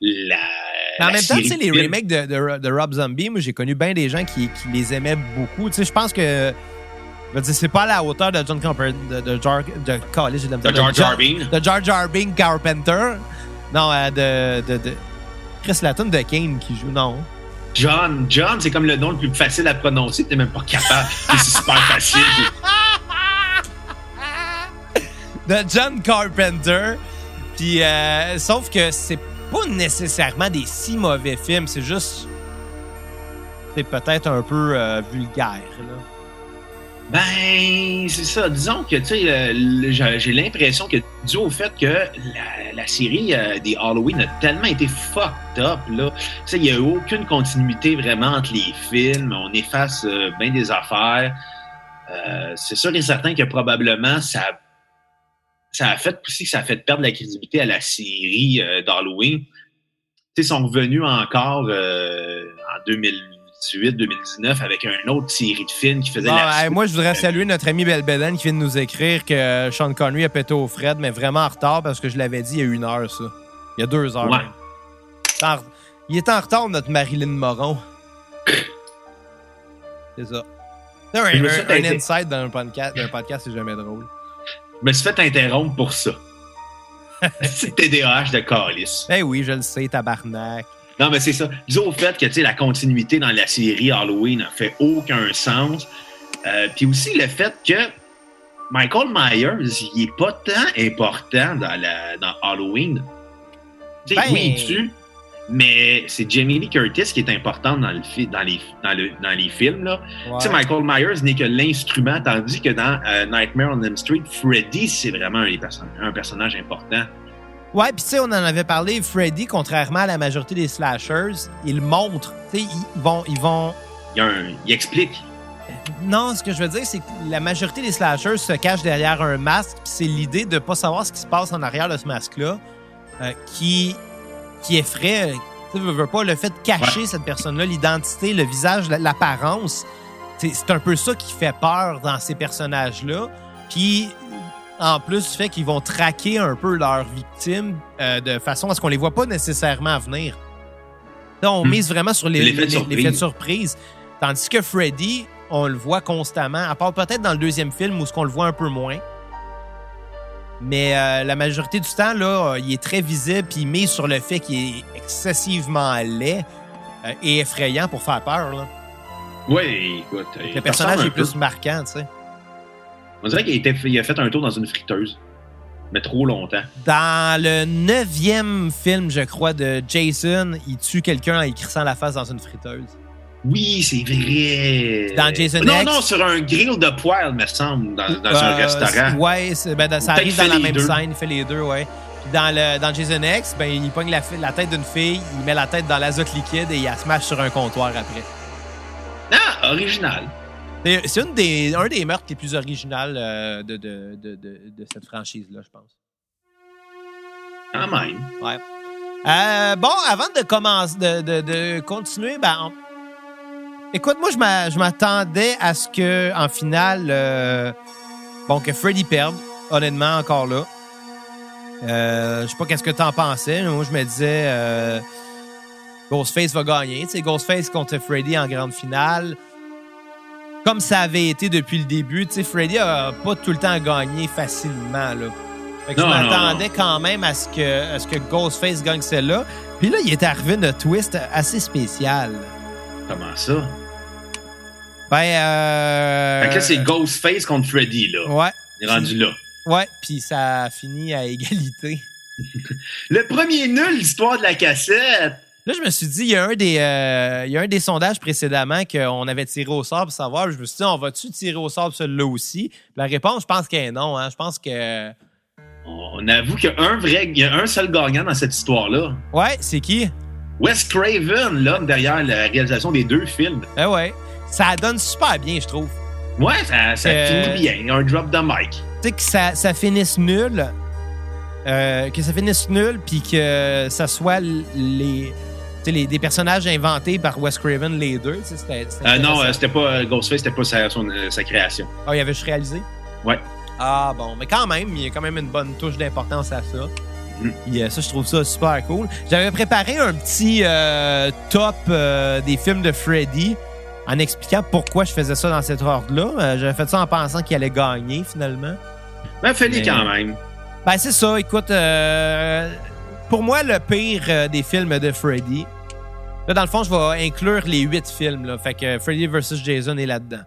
la Mais en la même temps, tu sais, les remakes de, de- de Rob Zombie, moi, j'ai connu bien des gens qui, qui les aimaient beaucoup. Tu sais, je pense que. C'est pas à la hauteur de John Carpenter. De, de, Jar, de, de De Jar Jar. De Jar Jar Carpenter. Non, euh, de, de, de. Chris Latton de Kane qui joue, non? John, John, c'est comme le nom le plus facile à prononcer, t'es même pas capable. C'est super facile. de John Carpenter. Puis, euh, sauf que c'est pas nécessairement des si mauvais films, c'est juste. C'est peut-être un peu euh, vulgaire, là. Ben, c'est ça. Disons que, tu sais, j'ai l'impression que, dû au fait que la, série euh, des Halloween a tellement été fucked up, là. Tu sais, il n'y a aucune continuité vraiment entre les films. On efface euh, bien des affaires. Euh, c'est sûr et certain que probablement ça, ça a fait aussi que ça a fait perdre la crédibilité à la série euh, d'Halloween. Tu sais, ils sont revenus encore en 2018-2019 avec une autre série de films qui faisait Bon, la hey, moi, je voudrais saluer notre ami Belbeden qui vient de nous écrire que Sean Connery a pété au Fred, mais vraiment en retard parce que je l'avais dit il y a une heure, ça. Il y a deux heures. Ouais. Il est en retard, notre Marilyn Moron. C'est ça. Un, un- insight dans un podcast, c'est jamais drôle. Je me suis fait interrompre pour ça. c'est TDAH de calice. Eh oui, je le sais, tabarnak. Non, mais c'est ça. Disons au fait que la continuité dans la série Halloween n'a fait aucun sens. Euh, Puis aussi le fait que Michael Myers, il est pas tant important dans, la, dans Halloween. Ben- oui, il tue, mais c'est Jamie Lee Curtis qui est importante dans, le dans, les, dans, le, dans les films. Là. Ouais. Michael Myers n'est que l'instrument, tandis que dans euh, Nightmare on Elm Street, Freddy, c'est vraiment un, un personnage important. Ouais, puis tu sais, on en avait parlé, Freddy, contrairement à la majorité des slashers, il montre, tu sais, ils vont, ils vont... Il, y a un- il explique. Non, ce que je veux dire, c'est que la majorité des slashers se cachent derrière un masque, puis c'est l'idée de pas savoir ce qui se passe en arrière de ce masque-là euh, qui, qui effraie, euh, tu veux, veux pas, le fait de cacher cette personne-là, l'identité, le visage, la- l'apparence, c'est un peu ça qui fait peur dans ces personnages-là. Puis, en plus du fait qu'ils vont traquer un peu leurs victimes euh, de façon à ce qu'on les voit pas nécessairement venir. Là, on Hmm. mise vraiment sur les- L'effet de surprise. l'effet de surprise. Tandis que Freddy, on le voit constamment, à part peut-être dans le deuxième film où ce qu'on le voit un peu moins. Mais euh, la majorité du temps, là, euh, il est très visible puis il mise sur le fait qu'il est excessivement laid euh, et effrayant pour faire peur. Là. Oui, écoute. Le personnage est plus marquant, tu sais. On dirait qu'il a, fait un tour dans une friteuse. Mais trop longtemps. Dans le neuvième film, je crois, de Jason, il tue quelqu'un en y crissant la face dans une friteuse. Oui, c'est vrai. Dans Jason non, X. Non, sur un grill de poêle, me semble, dans, dans un Euh, restaurant. C'est- ben, ça arrive dans la même deux. scène, il fait les deux, ouais. Puis dans, le, dans Jason X, ben, il pogne la tête d'une fille, il met la tête dans l'azote liquide et il la smash sur un comptoir après. Ah, original. C'est une des, un des meurtres les plus originales euh, de, de, de, de, cette franchise-là, je pense. Quand même. Ouais. Euh, bon, avant de commencer, de, de, de continuer, ben, on- écoute, moi, je m'a- je m'attendais à ce que, en finale, euh, bon, que Freddy perde, honnêtement, encore là. Je sais pas qu'est-ce que t'en pensais. mais Moi, je me disais, Ghostface va gagner. Tu sais, Ghostface contre Freddy en grande finale. Comme ça avait été depuis le début, tu sais, Freddy a pas tout le temps gagné facilement, là. Fait que Non, je m'attendais quand même à ce, que, à ce que Ghostface gagne celle-là. Puis là, il est arrivé un twist assez spécial. Comment ça? Ben, euh... Fait que là, c'est Ghostface contre Freddy, là. Ouais, On est rendu là. ouais, puis ça a fini à égalité. Le premier nul, l'histoire de la cassette. Là, je me suis dit, il y a un des, euh, il y a un des sondages précédemment qu'on avait tiré au sort pour savoir. Je me suis dit, on va-tu tirer au sort celui-là aussi? La réponse, je pense qu'elle est non. Hein? Je pense que... On avoue qu'il y a un vrai, il y a un seul gagnant dans cette histoire-là. Ouais, c'est qui? Wes Craven, l'homme derrière la réalisation des deux films. Eh ouais. Ça donne super bien, je trouve. Ouais, ça, ça Euh, finit bien. Un drop de mic. Tu sais, que ça, ça finisse nul. euh, que ça finisse nul, puis que ça soit les, les, des personnages inventés par Wes Craven, les deux. Euh, non, euh, c'était pas euh, Ghostface, c'était pas sa, son, sa création. Ah, il avait juste réalisé? Ouais. Ah, bon. Mais quand même, il y a quand même une bonne touche d'importance à ça. Mm. Ça, je trouve ça super cool. J'avais préparé un petit euh, top euh, des films de Freddy en expliquant pourquoi je faisais ça dans cet ordre-là. Euh, J'avais fait ça en pensant qu'il allait gagner, finalement. Fallait Mais- quand même. Ben, c'est ça. Écoute, pour moi, le pire des films de Freddy. Là, dans le fond, je vais inclure les huit films. Là, fait que Freddy vs. Jason est là-dedans.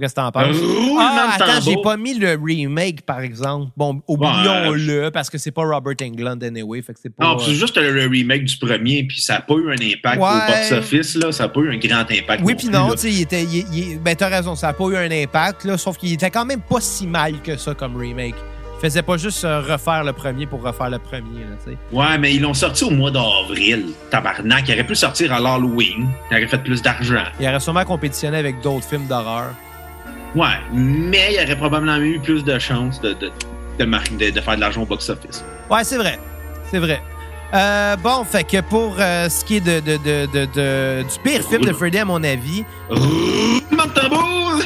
Qu'est-ce que t'en penses? Roulement Ah, attends, j'ai pas mis le remake, par exemple. Bon, oublions-le, parce que c'est pas Robert Englund anyway, fait que c'est pas... Non, c'est juste le, remake du premier, puis ça n'a pas eu un impact au box-office, là. Ça n'a pas eu un grand impact. Oui, puis non, tu sais, il était. il- il- ben, t'as raison, ça n'a pas eu un impact, là, sauf qu'il était quand même pas si mal que ça comme remake. Il faisait pas juste euh, refaire le premier pour refaire le premier, là, tu sais. Ouais, mais ils l'ont sorti au mois d'avril. Tabarnak, il aurait pu sortir à l'Halloween. Il aurait fait plus d'argent. Il aurait sûrement compétitionné avec d'autres films d'horreur. Ouais, mais il aurait probablement eu plus de chances de, de, de, mar- de- de faire de l'argent au box-office. Ouais, c'est vrai. C'est vrai. Euh, bon, fait que pour euh, ce qui est de, de, de, de- du pire film de Freddy, à mon avis!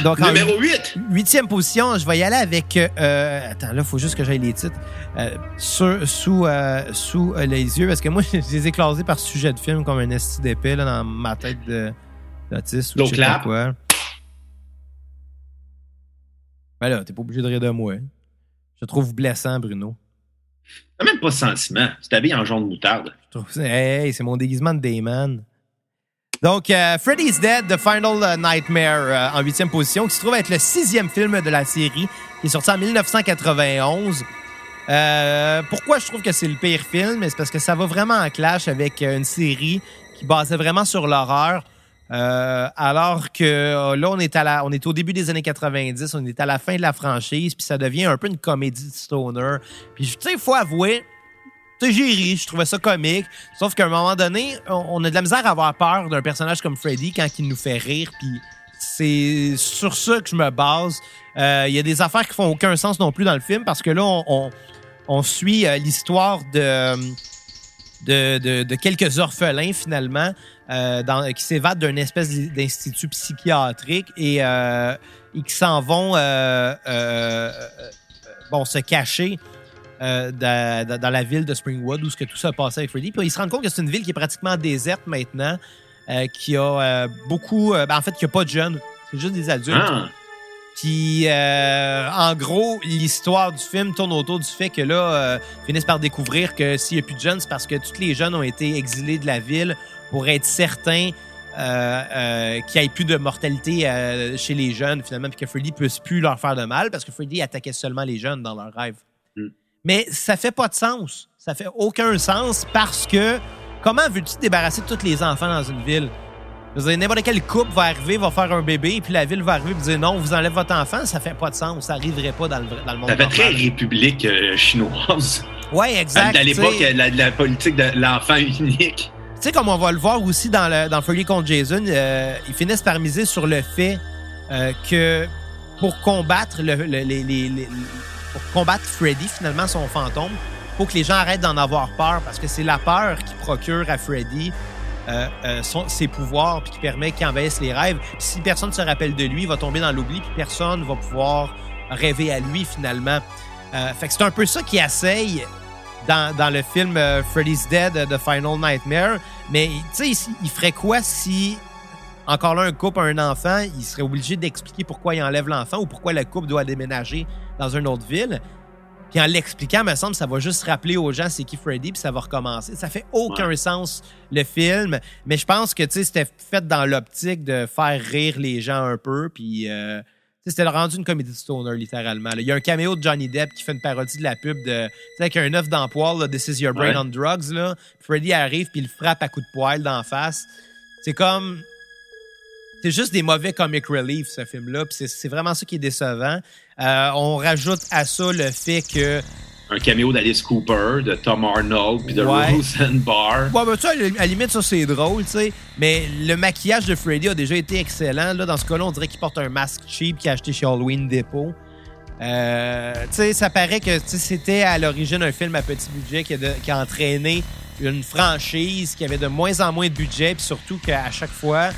Donc, en Numéro 8! huitième position, je vais y aller avec. euh, attends, là, il faut juste que j'aille les titres. Euh, sur- sous euh, sous euh, les yeux, parce que moi, je les ai classés par sujet de film comme un esti d'épée là, dans ma tête de d'autiste. pas clap. quoi. Ben là, t'es pas obligé de rire de moi. Je trouve blessant, Bruno. T'as même pas de sentiment. Tu t'habilles en jaune moutarde. Hey, c'est mon déguisement de Dayman. Donc, euh, Freddy's Dead, The Final euh, Nightmare, euh, en huitième position, qui se trouve être le sixième film de la série, qui est sorti en 1991. Euh, pourquoi je trouve que c'est le pire film? C'est parce que ça va vraiment en clash avec une série qui basait vraiment sur l'horreur. Euh, alors que euh, là, on est, au début des années 90, on est à la fin de la franchise, puis ça devient un peu une comédie de stoner. Puis, tu sais, il faut avouer, j'ai ri, je trouvais ça comique. Sauf qu'à un moment donné, on, a de la misère à avoir peur d'un personnage comme Freddy quand il nous fait rire. Puis c'est sur ça que je me base. Euh, Il y a des affaires qui font aucun sens non plus dans le film parce que là, on, suit euh, l'histoire de, de, quelques orphelins finalement euh, qui s'évadent d'un espèce d'institut psychiatrique et, euh, qui s'en vont euh, euh, bon, se cacher dans, la ville de Springwood où ce que tout ça passait avec Freddy. Puis ils se rendent compte que c'est une ville qui est pratiquement déserte maintenant, qui a beaucoup, ben, en fait, qui a pas de jeunes, c'est juste des adultes. Ah, Puis, euh, en gros, l'histoire du film tourne autour du fait que là, euh, ils finissent par découvrir que s'il n'y a plus de jeunes, c'est parce que tous les jeunes ont été exilés de la ville pour être certains euh, euh, qu'il n'y ait plus de mortalité euh, chez les jeunes, finalement, puis que Freddy ne puisse plus leur faire de mal, parce que Freddy attaquait seulement les jeunes dans leurs rêves. Mm. Mais ça fait pas de sens. Ça fait aucun sens parce que comment veux-tu te débarrasser de tous les enfants dans une ville? N'importe quel couple va arriver, va faire un bébé, puis la ville va arriver et dire non, vous enlève votre enfant, ça fait pas de sens, ça arriverait pas dans le, dans le monde ça fait très république euh, chinoise. Ouais, À, exact. à l'époque, tu sais. la, la politique de l'enfant unique. Tu sais, comme on va le voir aussi dans, le, dans Freddy contre Jason, euh, ils finissent par miser sur le fait euh, que pour combattre le, le- les, les- les- pour combattre Freddy, finalement, son fantôme, faut que les gens arrêtent d'en avoir peur parce que c'est la peur qui procure à Freddy euh, euh, ses pouvoirs puis qui permet qu'il envahisse les rêves. Si personne ne se rappelle de lui, il va tomber dans l'oubli puis personne va pouvoir rêver à lui finalement. Euh, c'est un peu ça qui essaye dans, le film Freddy's Dead, The Final Nightmare. Mais tu sais, il ferait quoi si encore là un couple a un enfant, il serait obligé d'expliquer pourquoi il enlève l'enfant ou pourquoi le couple doit déménager dans une autre ville? Puis en l'expliquant, me semble, ça va juste rappeler aux gens c'est qui Freddy, puis ça va recommencer. Ça fait aucun sens le film, mais je pense que tu sais c'était fait dans l'optique de faire rire les gens un peu, puis euh, c'était rendu une comédie de stoner littéralement. là. Il y a un caméo de Johnny Depp qui fait une parodie de la pub de, avec un œuf dans là, This is your brain Ouais. on drugs là. Freddy arrive puis il le frappe à coups de poêle d'en face. C'est comme c'est juste des mauvais comic relief, ce film-là. C'est vraiment ça qui est décevant. Euh, on rajoute à ça le fait que. Un caméo d'Alice Cooper, de Tom Arnold, puis de Ouais. Rosenbar. Ouais, ben, tu sais, à la limite, ça, c'est drôle, tu sais. Mais le maquillage de Freddy a déjà été excellent. Là, dans ce cas-là, on dirait qu'il porte un masque cheap qu'il a acheté chez Halloween Depot. Euh, tu sais, ça paraît que c'était à l'origine un film à petit budget qui a, de- qui a entraîné une franchise qui avait de moins en moins de budget, puis surtout qu'à chaque fois,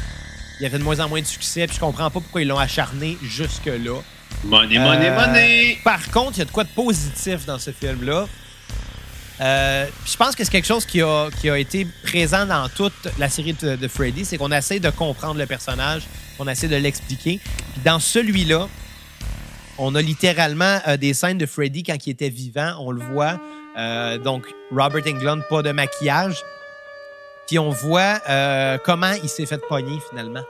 il y avait de moins en moins de succès. Puis je comprends pas pourquoi ils l'ont acharné jusque-là. Money, money, Euh, money! Par contre, il y a de quoi de positif dans ce film-là. Euh, je pense que c'est quelque chose qui a, qui a été présent dans toute la série de, de Freddy, c'est qu'on essaie de comprendre le personnage, on essaie de l'expliquer. Puis dans celui-là, on a littéralement euh, des scènes de Freddy quand il était vivant, on le voit. Euh, donc, Robert Englund, pas de maquillage. Puis on voit comment il s'est fait pogner finalement.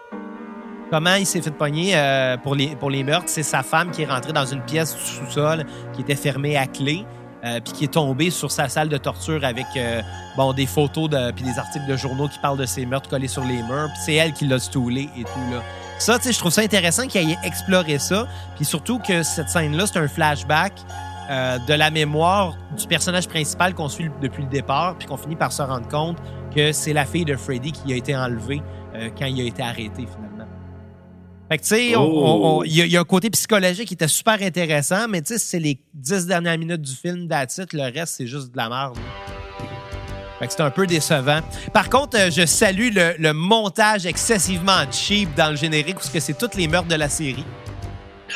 Comment il s'est fait pogner euh, pour, les, pour les meurtres? C'est sa femme qui est rentrée dans une pièce du sous-sol qui était fermée à clé. euh, puis qui est tombée sur sa salle de torture avec euh, bon des photos de, puis des articles de journaux qui parlent de ses meurtres collés sur les murs. C'est elle qui l'a stoulé et tout là. Ça, tu sais, je trouve ça intéressant qu'il ait exploré ça. Puis surtout que cette scène-là, c'est un flashback euh, de la mémoire du personnage principal qu'on suit depuis le départ, puis qu'on finit par se rendre compte que c'est la fille de Freddy qui a été enlevée quand il a été arrêté finalement. Fait que tu sais, on- on- on- il y, a- il y a un côté psychologique qui était super intéressant, mais tu sais, c'est les dix dernières minutes du film, that's it. Le reste, c'est juste de la merde. Fait que c'est un peu décevant. Par contre, euh, je salue le, le montage excessivement cheap dans le générique, parce que c'est toutes les meurtres de la série.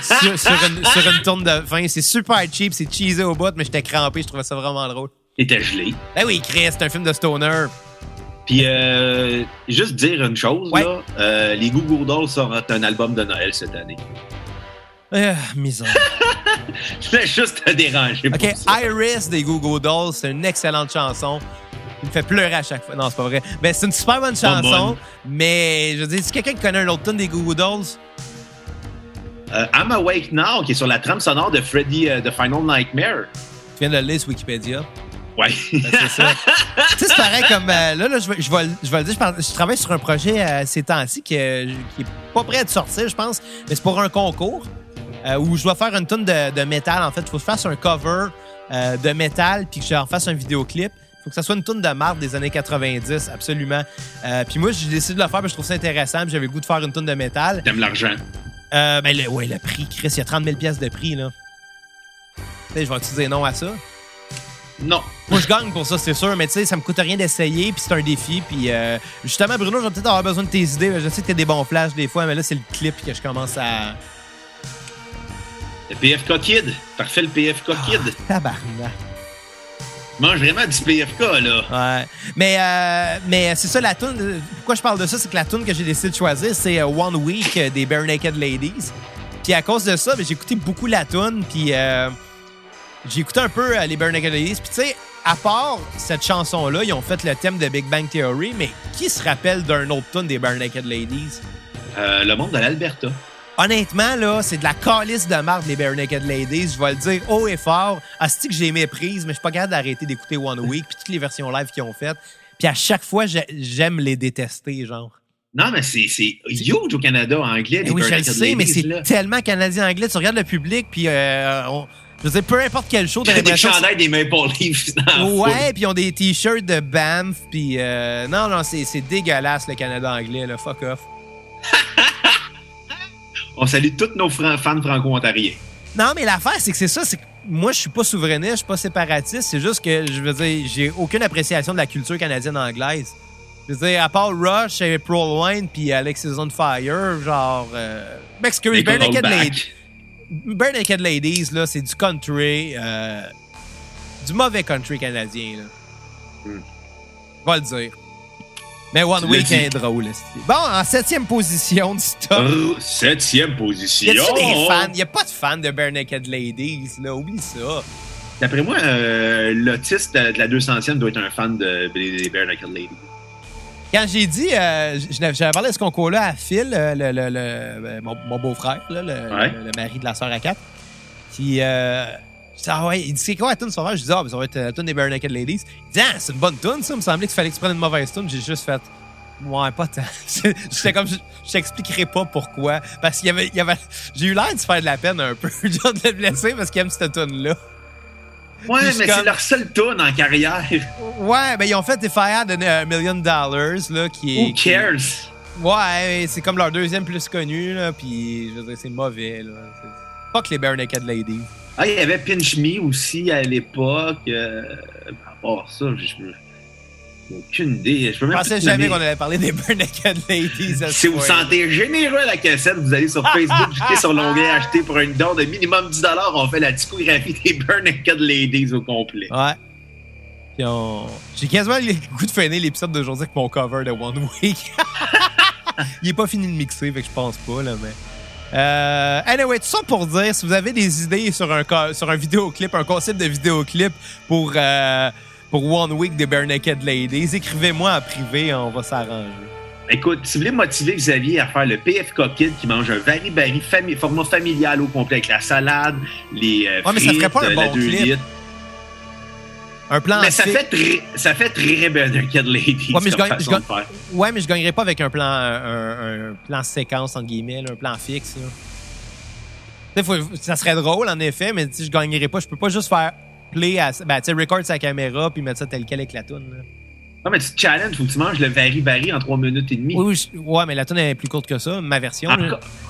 sur, sur une, sur une tourne de fin. C'est super cheap, c'est cheesy au bout, mais j'étais crampé, je trouvais ça vraiment drôle. Était gelé. Ben oui, Chris, c'est un film de stoner. Puis, euh, juste dire une chose, Ouais. là. euh, les Goo Goo Dolls sortent un album de Noël cette année. Ah, misère. Je juste te déranger pour OK, ça. Iris des Google Dolls, c'est une excellente chanson. Il me fait pleurer à chaque fois. Non, c'est pas vrai. Ben, c'est une super bonne chanson, bonne. mais je veux dire, si quelqu'un qui connaît un autre tune des Google Dolls, Euh, I'm Awake Now, qui est sur la trame sonore de Freddy euh, The Final Nightmare. tu viens de le lire sur Wikipédia. Ouais. Ben, c'est ça. tu sais, c'est pareil comme. euh, là, là, je vais, je, vais, je vais le dire, je, je travaille sur un projet euh, ces temps-ci qui, euh, qui est pas prêt de sortir, je pense, mais c'est pour un concours euh, où je dois faire une tonne de, de métal. En fait, il faut que je fasse un cover de métal puis que j'en fasse un vidéoclip. faut que ça soit une tonne de marde des années 90, absolument. Puis moi, j'ai décidé de le faire parce que je trouve ça intéressant. J'avais le goût de faire une tonne de métal. T'aimes l'argent. Ben, le, ouais, le prix, Chris, il y a 30 000 pièces de prix, là. Tu sais, je vais utiliser non à ça. Non. Moi, je gagne pour ça, c'est sûr, mais tu sais, ça me coûte rien d'essayer, puis c'est un défi. Puis euh, justement, Bruno, je vais peut-être avoir besoin de tes idées. Je sais que t'as des bons flashs des fois, mais là, c'est le clip que je commence à. Le PFK Kid. Parfait, le PFK Kid. Tabarnak. Mange vraiment du PFK, là. Ouais. Mais, euh, mais c'est ça, la tune. Pourquoi je parle de ça, c'est que la tune que j'ai décidé de choisir, c'est euh, One Week euh, des Bare Naked Ladies. Puis à cause de ça, ben, j'ai écouté beaucoup la tune, puis euh, j'ai écouté un peu euh, les Naked Ladies. Puis tu sais, à part cette chanson-là, ils ont fait le thème de Big Bang Theory, mais qui se rappelle d'un autre tune des Bare Naked Ladies? Euh, le monde de l'Alberta. Honnêtement, là, c'est de la calice de marde, les Bare Naked Ladies. Je vais le dire haut et fort. Asti que j'ai méprise, mais je suis pas capable d'arrêter d'écouter One Week puis toutes les versions live qu'ils ont faites. Puis à chaque fois, j'ai- j'aime les détester, genre. Non, mais c'est c'est huge au Canada, en anglais. Eh les oui, je le Burning sais, mais Ladies, c'est là. tellement canadien-anglais. Tu regardes le public, puis euh, on- je veux dire, peu importe quel show, t'as Des l'impression que chandails des Maple Leafs. Ouais, puis ils ont des t-shirts de Banff, puis euh, non, non, c'est dégueulasse le Canada anglais, là. Fuck off. On salue tous nos fran- fans franco-ontariens. Non, mais l'affaire, c'est que c'est ça, c'est que moi, je suis pas souverainiste, je suis pas séparatiste. C'est juste que, je veux dire, j'ai aucune appréciation de la culture canadienne-anglaise. Je veux dire, à part Rush, April Wine, puis Alexis on Fire, genre... Euh, m'excuse, Les Bare Naked. Ladies, là, c'est du country, euh, du mauvais country canadien, là. Hmm. Vais le dire. Mais One Tu Week est drôle. Bon, en septième position du top. Oh, septième Y position. a-tu des fans? Y a pas de fans de Bare Naked Ladies, là? Oublie ça. D'après moi, euh, l'autiste de la 200e doit être un fan de des Bare Naked Ladies. Quand j'ai dit, euh, j'avais parlé de ce concours-là à Phil, euh, le, le- le- euh, mon, mon beau-frère, là, le, Ouais. le- le mari de la sœur à quatre. Puis, euh, je dis, ah ouais, il dit, c'est quoi la tune sauvage? Je dis, ah, ben, ça va être la tune des Bare Naked Ladies. Il dit, ah, c'est une bonne tune, ça. Il me semblait qu'il fallait que tu prennes une mauvaise tune. J'ai juste fait, ouais, pas tant. J'étais comme, je, je t'expliquerai pas pourquoi. Parce qu'il y avait, il y avait, j'ai eu l'air de se faire de la peine un peu, genre de le blesser parce qu'il aime cette tune-là. Ouais, Puis mais comme- c'est leur seule tune en carrière. Ouais, ben, ils ont fait If I Had a Million Dollars, là, qui est. Who cares? Ouais, c'est comme leur deuxième plus connu, là, puis je veux dire, c'est mauvais, là. Fuck les Bare Naked Ladies. Ah, il y avait Pinch Me aussi à l'époque. Euh, part ça, je aucune idée. Je peux même pensais jamais qu'on allait parler des Bare Naked Ladies. Si vous sentez généreux à la cassette, vous allez sur Facebook, cliquez sur l'onglet acheter pour une don de minimum 10 On fait la discographie des Burn Naked Ladies au complet. Ouais. Puis on... J'ai quasiment le goût de finir l'épisode d'aujourd'hui avec mon cover de One Week. Il est pas fini de mixer, fait que je pense pas, là, mais. Euh, anyway, tout ça pour dire, si vous avez des idées sur un, sur un vidéoclip, un concept de vidéoclip pour, euh, pour One Week des Bare Naked Ladies, écrivez-moi en privé, on va s'arranger. écoute, si vous voulez motiver Xavier à faire le PFK Kid qui mange un vari-bari fami format familial au complet avec la salade, les euh, Ouais, mais ça ferait pas un euh, bon la 2 clip. litres. Un plan Mais ça fait, très, ça fait très Kid Lady Ouais, mais je gagne-. Ouais, mais je gagnerais pas avec un plan, un, un plan séquence, entre guillemets, là, un plan fixe. là. Faut- ça serait drôle, en effet, mais sais, je gagnerais pas. Je peux pas juste faire play, à, ben, tu sais, record sa caméra puis mettre ça tel quel avec la toune. là. Non, mais tu te challenges, faut que tu manges le vari-bari en 3 minutes et demie. Oui, je- ouais, mais la tune est plus courte que ça, ma version.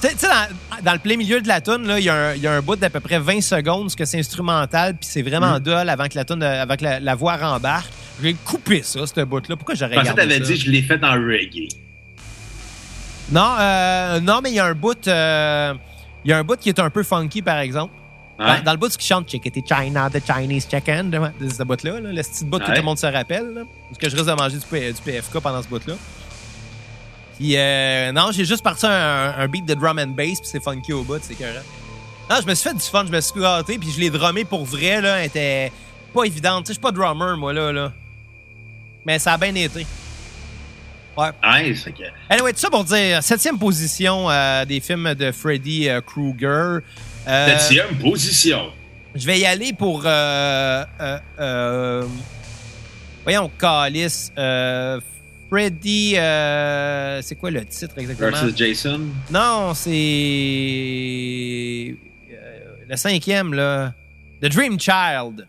Tu sais, dans, dans le plein milieu de la tune, là, il y, a un- il y a un bout d'à peu près 20 secondes, parce que c'est instrumental, puis c'est vraiment Mm. dull avant que la tune, avant que la, la voix rembarque. Je vais couper ça, ce bout-là. Pourquoi j'aurais gardé t'avais ça? dit je l'ai fait en reggae. Non, euh, non, mais il y a un bout, euh, il y a un bout qui est un peu funky, par exemple. Ouais. Dans, dans le bout qui chante Chickity China, the Chinese chicken, de, ce bout-là, là, le petit bout que Ouais. tout le monde se rappelle, là, parce que je risque de manger du, P- du PFK pendant ce bout-là. Puis, euh, non, j'ai juste parti un, un beat de drum and bass, puis c'est funky au bout, c'est écœurant. Non, je me suis fait du fun, je me suis gâté, puis je l'ai drummé pour vrai, là, elle était pas évidente. Tu sais, je suis pas drummer, moi, là, là. Mais ça a bien été. Ouais. C'est que. Anyway, tout ça pour dire, septième position euh, des films de Freddy euh, Krueger. Euh, Septième position. je vais y aller pour. Euh, euh, voyons, Calis. Freddy. c'est quoi le titre exactement? Versus Jason? Non, c'est. le cinquième, là. The Dream Child.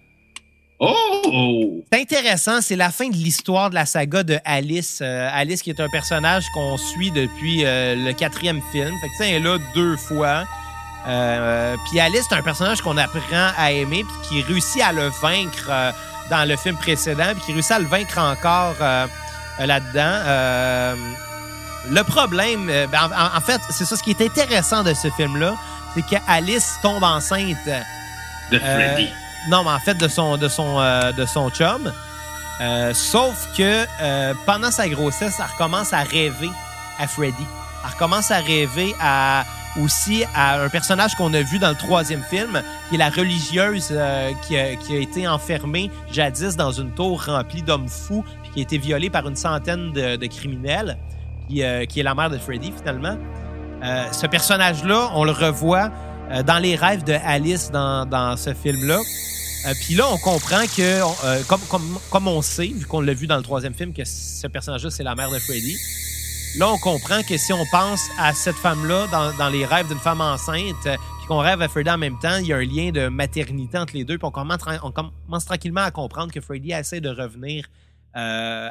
Oh! C'est intéressant, c'est la fin de l'histoire de la saga de Alice. Euh, Alice qui est un personnage qu'on suit depuis euh, le quatrième film. Fait que elle est là deux fois. Euh, puis Alice, c'est un personnage qu'on apprend à aimer puis qui réussit à le vaincre euh, dans le film précédent puis qui réussit à le vaincre encore euh, euh, là-dedans. Le problème, ben, en, en fait, c'est ça ce qui est intéressant de ce film-là, c'est qu'Alice tombe enceinte. De Freddy. non, mais en fait, de son, de son, de son chum. Sauf que pendant sa grossesse, elle recommence à rêver à Freddy. Elle recommence à rêver à, aussi à un personnage qu'on a vu dans le troisième film, qui est la religieuse euh, qui, a, qui a été enfermée jadis dans une tour remplie d'hommes fous, puis qui a été violée par une centaine de, de criminels, qui, euh, qui est la mère de Freddy finalement. Euh, ce personnage-là, on le revoit euh, dans les rêves de Alice dans, dans ce film-là. Euh, Puis là, on comprend que, euh, comme, comme, comme on sait, vu qu'on l'a vu dans le troisième film, que ce personnage-là, c'est la mère de Freddy. Là, on comprend que si on pense à cette femme-là dans, dans les rêves d'une femme enceinte, euh, puis qu'on rêve à Freddy en même temps, il y a un lien de maternité entre les deux. Puis on commence, on commence tranquillement à comprendre que Freddy essaie de revenir euh,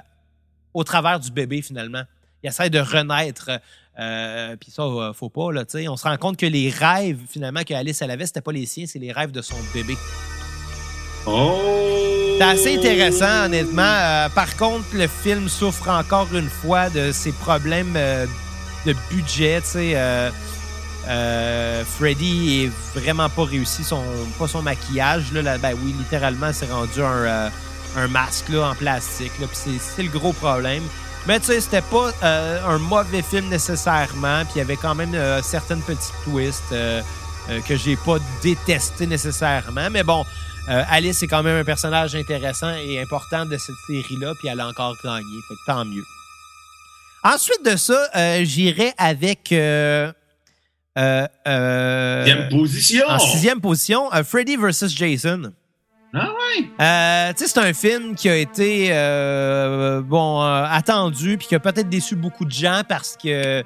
au travers du bébé, finalement. Il essaie de renaître. Euh, puis ça, faut pas, là. On se rend compte que les rêves, finalement, que Alice elle avait, c'était pas les siens, c'est les rêves de son bébé. Oh! C'est assez intéressant, honnêtement. Euh, par contre, le film souffre encore une fois de ses problèmes euh, de budget. Euh, Freddy est vraiment pas réussi son, pas son maquillage. Là, Là, ben oui, littéralement, c'est rendu un, un masque là, en plastique. C'est, le gros problème. Mais tu sais, c'était pas un mauvais film nécessairement. Puis il y avait quand même certaines petites twists que j'ai pas détesté nécessairement. Mais bon, euh, Alice est quand même un personnage intéressant et important de cette série-là, puis elle a encore gagné, fait que tant mieux. Ensuite de ça, euh, j'irai avec euh, Sixième position. en sixième position, Freddy vs. Jason. Ah ouais? Euh, tu sais, c'est un film qui a été euh, bon euh, attendu puis qui a peut-être déçu beaucoup de gens parce que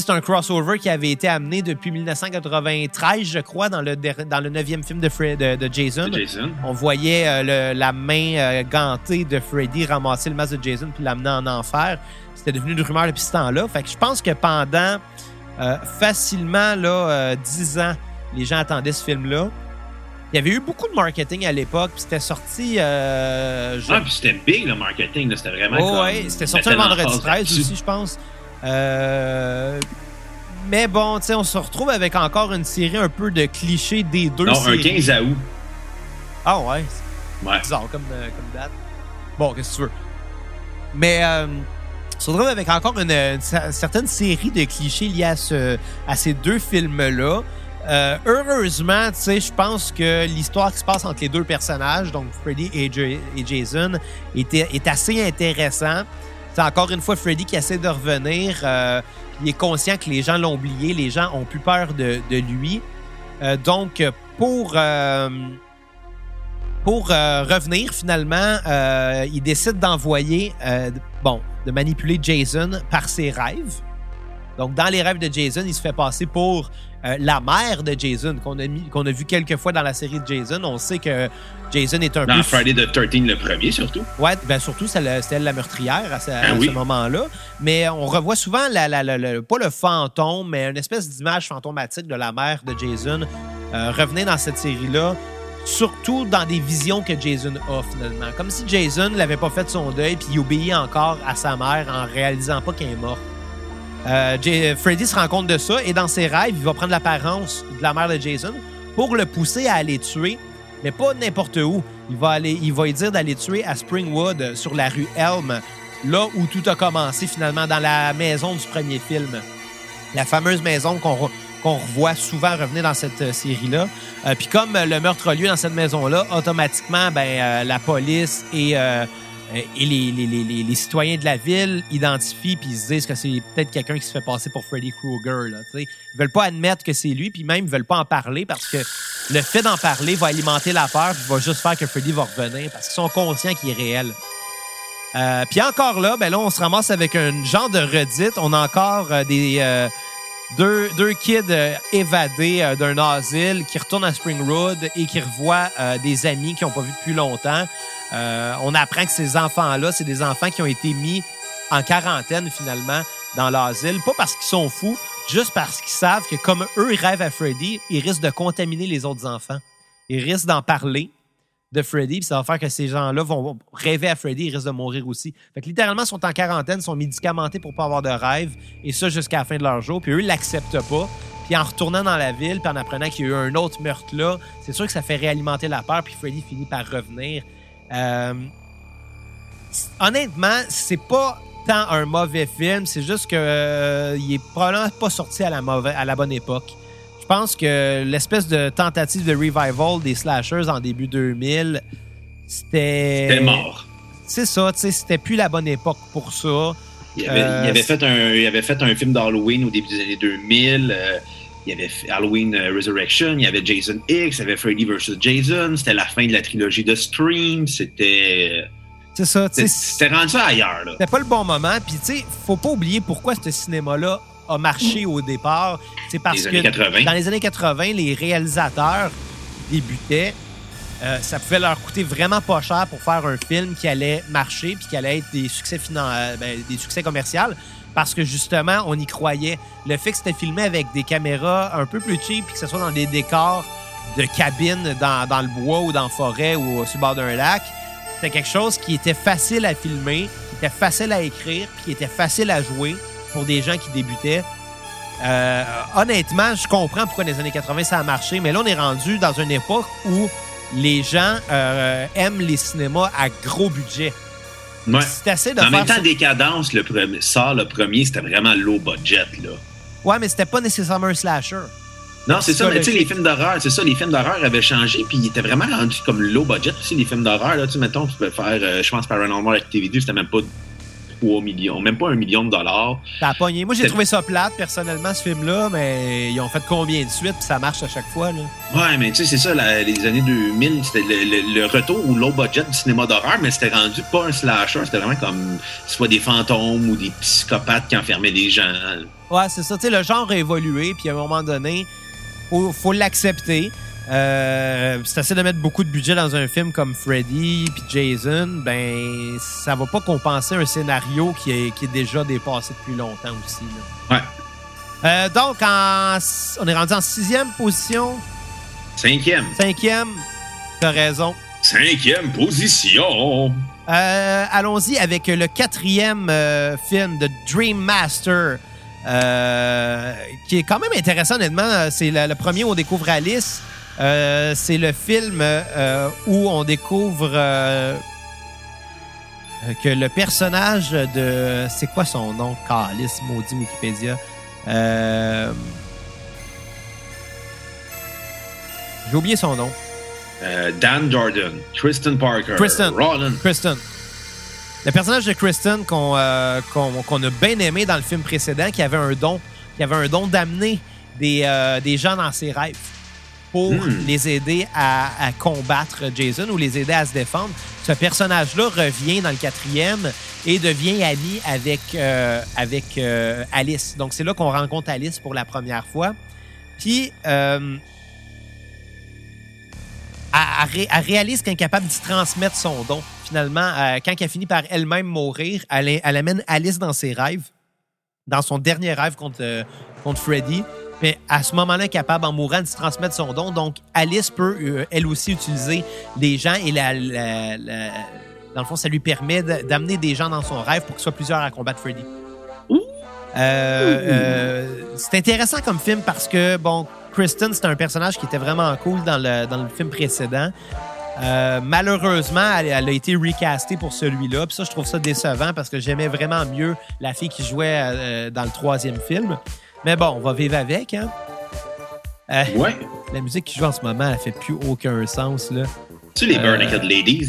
c'est un crossover qui avait été amené depuis 1993, je crois, dans le dans le neuvième film de, Fred, de, de Jason. On voyait euh, le- la main euh, gantée de Freddy ramasser le masque de Jason puis l'amener en enfer. C'était devenu une rumeur depuis ce temps-là. Fait que je pense que pendant euh, facilement là, euh, 10 ans, les gens attendaient ce film-là. Il y avait eu beaucoup de marketing à l'époque, puis c'était sorti. Euh, je- Ah, puis c'était big le marketing. C'était vraiment. Oh, comme- ouais, c'était sorti un vendredi l'emphase 13 là-dessus. aussi, je pense. Euh, mais bon, tu sais, on se retrouve avec encore une série un peu de clichés des deux Non, un séries. 15 août. Ah ouais, Ouais. bizarre comme, euh, comme date. Bon, qu'est-ce que tu veux? Mais euh, on se retrouve avec encore une, une cer- certaine série de clichés liés à, ce, à ces deux films-là. Euh, heureusement, tu sais, je pense que l'histoire qui se passe entre les deux personnages, donc Freddy et, Ja- et Jason, est, est assez intéressant. C'est encore une fois Freddy qui essaie de revenir. euh, il est conscient que les gens l'ont oublié, les gens ont plus peur de, lui. Euh, donc, pour, euh, pour revenir finalement, il décide d'envoyer, bon, de manipuler Jason par ses rêves. Donc, dans les rêves de Jason, il se fait passer pour euh, la mère de Jason, qu'on a, mis- qu'on a vu quelques fois dans la série de Jason. On sait que Jason est un Dans peu Friday the 13, le premier surtout. Ouais, ben surtout, c'est elle la meurtrière à ce, oui. ce moment-là. Mais on revoit souvent, la, la- la- la- pas le fantôme, mais une espèce d'image fantomatique de la mère de Jason euh, revenait dans cette série-là, surtout dans des visions que Jason a finalement. Comme si Jason n'avait pas fait son deuil puis il obéit encore à sa mère en réalisant pas qu'elle est morte. Euh, J- Freddy se rend compte de ça et dans ses rêves, il va prendre l'apparence de la mère de Jason pour le pousser à aller tuer, mais pas n'importe où. Il va, aller, il va lui dire d'aller tuer à Springwood, euh, sur la rue Elm, là où tout a commencé finalement, dans la maison du premier film. La fameuse maison qu'on re- revoit souvent revenir dans cette euh, série-là. Euh, Puis comme euh, le meurtre a lieu dans cette maison-là, automatiquement, ben, euh, la police et, euh, et les, les- les- les- citoyens de la ville identifient puis se disent que c'est peut-être quelqu'un qui se fait passer pour Freddy Krueger. Là, tu sais. ils veulent pas admettre que c'est lui, puis même ils veulent pas en parler parce que le fait d'en parler va alimenter la peur puis va juste faire que Freddy va revenir parce qu'ils sont conscients qu'il est réel. Euh, puis encore là, ben là, on se ramasse avec un genre de redite. On a encore euh, des euh, deux, deux kids euh, évadés euh, d'un asile qui retournent à Spring Road et qui revoient euh, des amis qu'ils n'ont pas vus depuis longtemps. On apprend que ces enfants-là, c'est des enfants qui ont été mis en quarantaine finalement dans l'asile, pas parce qu'ils sont fous, juste parce qu'ils savent que comme eux, rêvent à Freddy, ils risquent de contaminer les autres enfants. Ils risquent d'en parler de Freddy, puis ça va faire que ces gens-là vont rêver à Freddy, ils risquent de mourir aussi. Fait que littéralement, ils sont en quarantaine, sont médicamentés pour pas avoir de rêve, et ça jusqu'à la fin de leur jour, puis eux, ils l'acceptent pas. Puis en retournant dans la ville, puis en apprenant qu'il y a eu un autre meurtre là, c'est sûr que ça fait réalimenter la peur, puis Freddy finit par revenir. Euh, honnêtement, c'est pas tant un mauvais film, c'est juste que euh, il est probablement pas sorti à la bonne époque. Je pense que l'espèce de tentative de revival des slashers en début 2000, c'était... C'était mort. C'est ça, tu sais, c'était plus la bonne époque pour ça. Il avait, Euh, il avait c'est- fait un, il avait fait un film d'Halloween au début des années 2000. euh, il y avait Halloween euh, Resurrection, il y avait Jason X, il y avait Freddy vs. Jason. C'était la fin de la trilogie de Scream. C'était. C'est ça, tu sais. C'était rendu ça ailleurs. Là. C'était pas le bon moment. Puis, tu sais, faut pas oublier pourquoi ce cinéma-là a marché au départ. C'est parce que années 80. dans les années 80, les réalisateurs débutaient. Euh, ça pouvait leur coûter vraiment pas cher pour faire un film qui allait marcher puis qui allait être des succès finan- euh, ben, des succès commerciaux parce que justement on y croyait. Le fait que c'était filmé avec des caméras un peu plus cheap puis que ce soit dans des décors de cabines dans, dans le bois ou dans la forêt ou sur le bord d'un lac, c'était quelque chose qui était facile à filmer, qui était facile à écrire puis qui était facile à jouer pour des gens qui débutaient. Euh, honnêtement, je comprends pourquoi dans les années 80 ça a marché, mais là on est rendu dans une époque où les gens euh, aiment les cinémas à gros budget. Ouais. C'est assez de En faire même temps, ça. Décadence, le premier, sort le premier, c'était vraiment low budget. Là. Ouais, mais c'était pas nécessairement un slasher. Non, c'est ça, mais tu sais, les films d'horreur, c'est ça, les films d'horreur avaient changé, puis ils étaient vraiment rendus comme low budget aussi, les films d'horreur. Là, tu sais, mettons, tu peux faire, euh, je pense, Paranormal Activity, c'était même pas 3 millions, même pas un million de dollars. T'as pogné. Moi, j'ai trouvé ça plate, personnellement, ce film-là, mais ils ont fait combien de suites, puis ça marche à chaque fois, là? Ouais, mais tu sais, c'est ça, la- les années 2000, c'était le, le- le retour au low budget du cinéma d'horreur, mais c'était rendu pas un slasher, c'était vraiment comme soit des fantômes ou des psychopathes qui enfermaient des gens. Ouais, c'est ça. Tu sais, le genre a évolué, puis à un moment donné, faut, faut l'accepter. Euh, si t'essaies de mettre beaucoup de budget dans un film comme Freddy puis Jason, ben ça va pas compenser un scénario qui est, qui est déjà dépassé depuis longtemps aussi. là. Ouais. Euh, donc, en, on est rendu en sixième position, Cinquième. cinquième. T'as raison. Cinquième position. Euh, Allons-y avec le quatrième film de Dream Master, qui est quand même intéressant, honnêtement. C'est le premier où on découvre Alice. Euh, c'est le film euh, où on découvre euh, que le personnage de... C'est quoi son nom? Alice, maudit Wikipédia. J'ai oublié son nom. Dan Jordan, Tristan Parker, Tristan. Roland. Kristen. Le personnage de Kristen qu'on a bien aimé dans le film précédent, qui avait un don, qui avait un don d'amener des, des gens dans ses rêves pour Hmm. les aider à, à combattre Jason ou les aider à se défendre. Ce personnage-là revient dans le quatrième et devient ami avec, euh, avec euh, Alice. Donc, c'est là qu'on rencontre Alice pour la première fois. Puis, euh, elle, elle ré- elle réalise qu'elle est capable d'y transmettre son don. Finalement, euh, quand elle finit par elle-même mourir, elle, elle amène Alice dans ses rêves, dans son dernier rêve contre, contre Freddy. Mais à ce moment-là, capable, en mourant, de se transmettre son don. Donc, Alice peut, euh, elle aussi, utiliser les gens et la, la- la- dans le fond, ça lui permet d'amener des gens dans son rêve pour qu'il soit plusieurs à combattre Freddy. Euh, euh, c'est intéressant comme film parce que, bon, Kristen, c'est un personnage qui était vraiment cool dans le, dans le film précédent. Euh, malheureusement, elle, elle a été recastée pour celui-là. Puis ça, je trouve ça décevant parce que j'aimais vraiment mieux la fille qui jouait euh, dans le troisième film. Mais bon, on va vivre avec. Hein? Euh, Ouais. la musique qui joue en ce moment, elle fait plus aucun sens. Là. Tu les Euh, Bare Naked Ladies?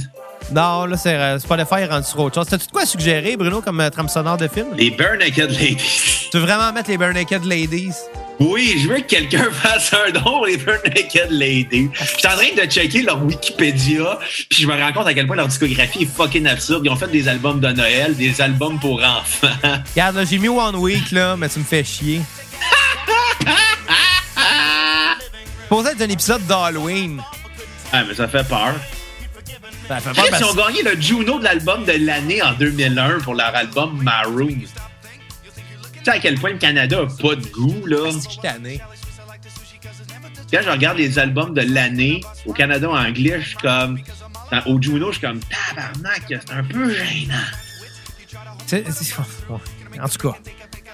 Non, là, c'est euh, Spotify rendu sur autre chose. T'as-tu de quoi suggérer, Bruno, comme euh, trame sonore de film? Les Bare Naked Ladies. Tu veux vraiment mettre les Bare Naked Ladies? Oui, je veux que quelqu'un fasse un don pour les Bare Naked Ladies. Je suis en train de checker leur Wikipédia, puis je me rends compte à quel point leur discographie est fucking absurde. Ils ont fait des albums de Noël, des albums pour enfants. Regarde, là, j'ai mis One Week, là, mais tu me fais chier. Supposé être un épisode d'Halloween. Ah, mais ça fait peur. Ça fait parce ils ont gagné le Juno de l'album de l'année en 2001 pour leur album Maroon. Tu sais à quel point le Canada a pas de goût, là? tanné. Quand je regarde les albums de l'année au Canada en anglais, je suis comme. Au Juno, je suis comme tabarnak, c'est un peu gênant. C'est- En tout cas.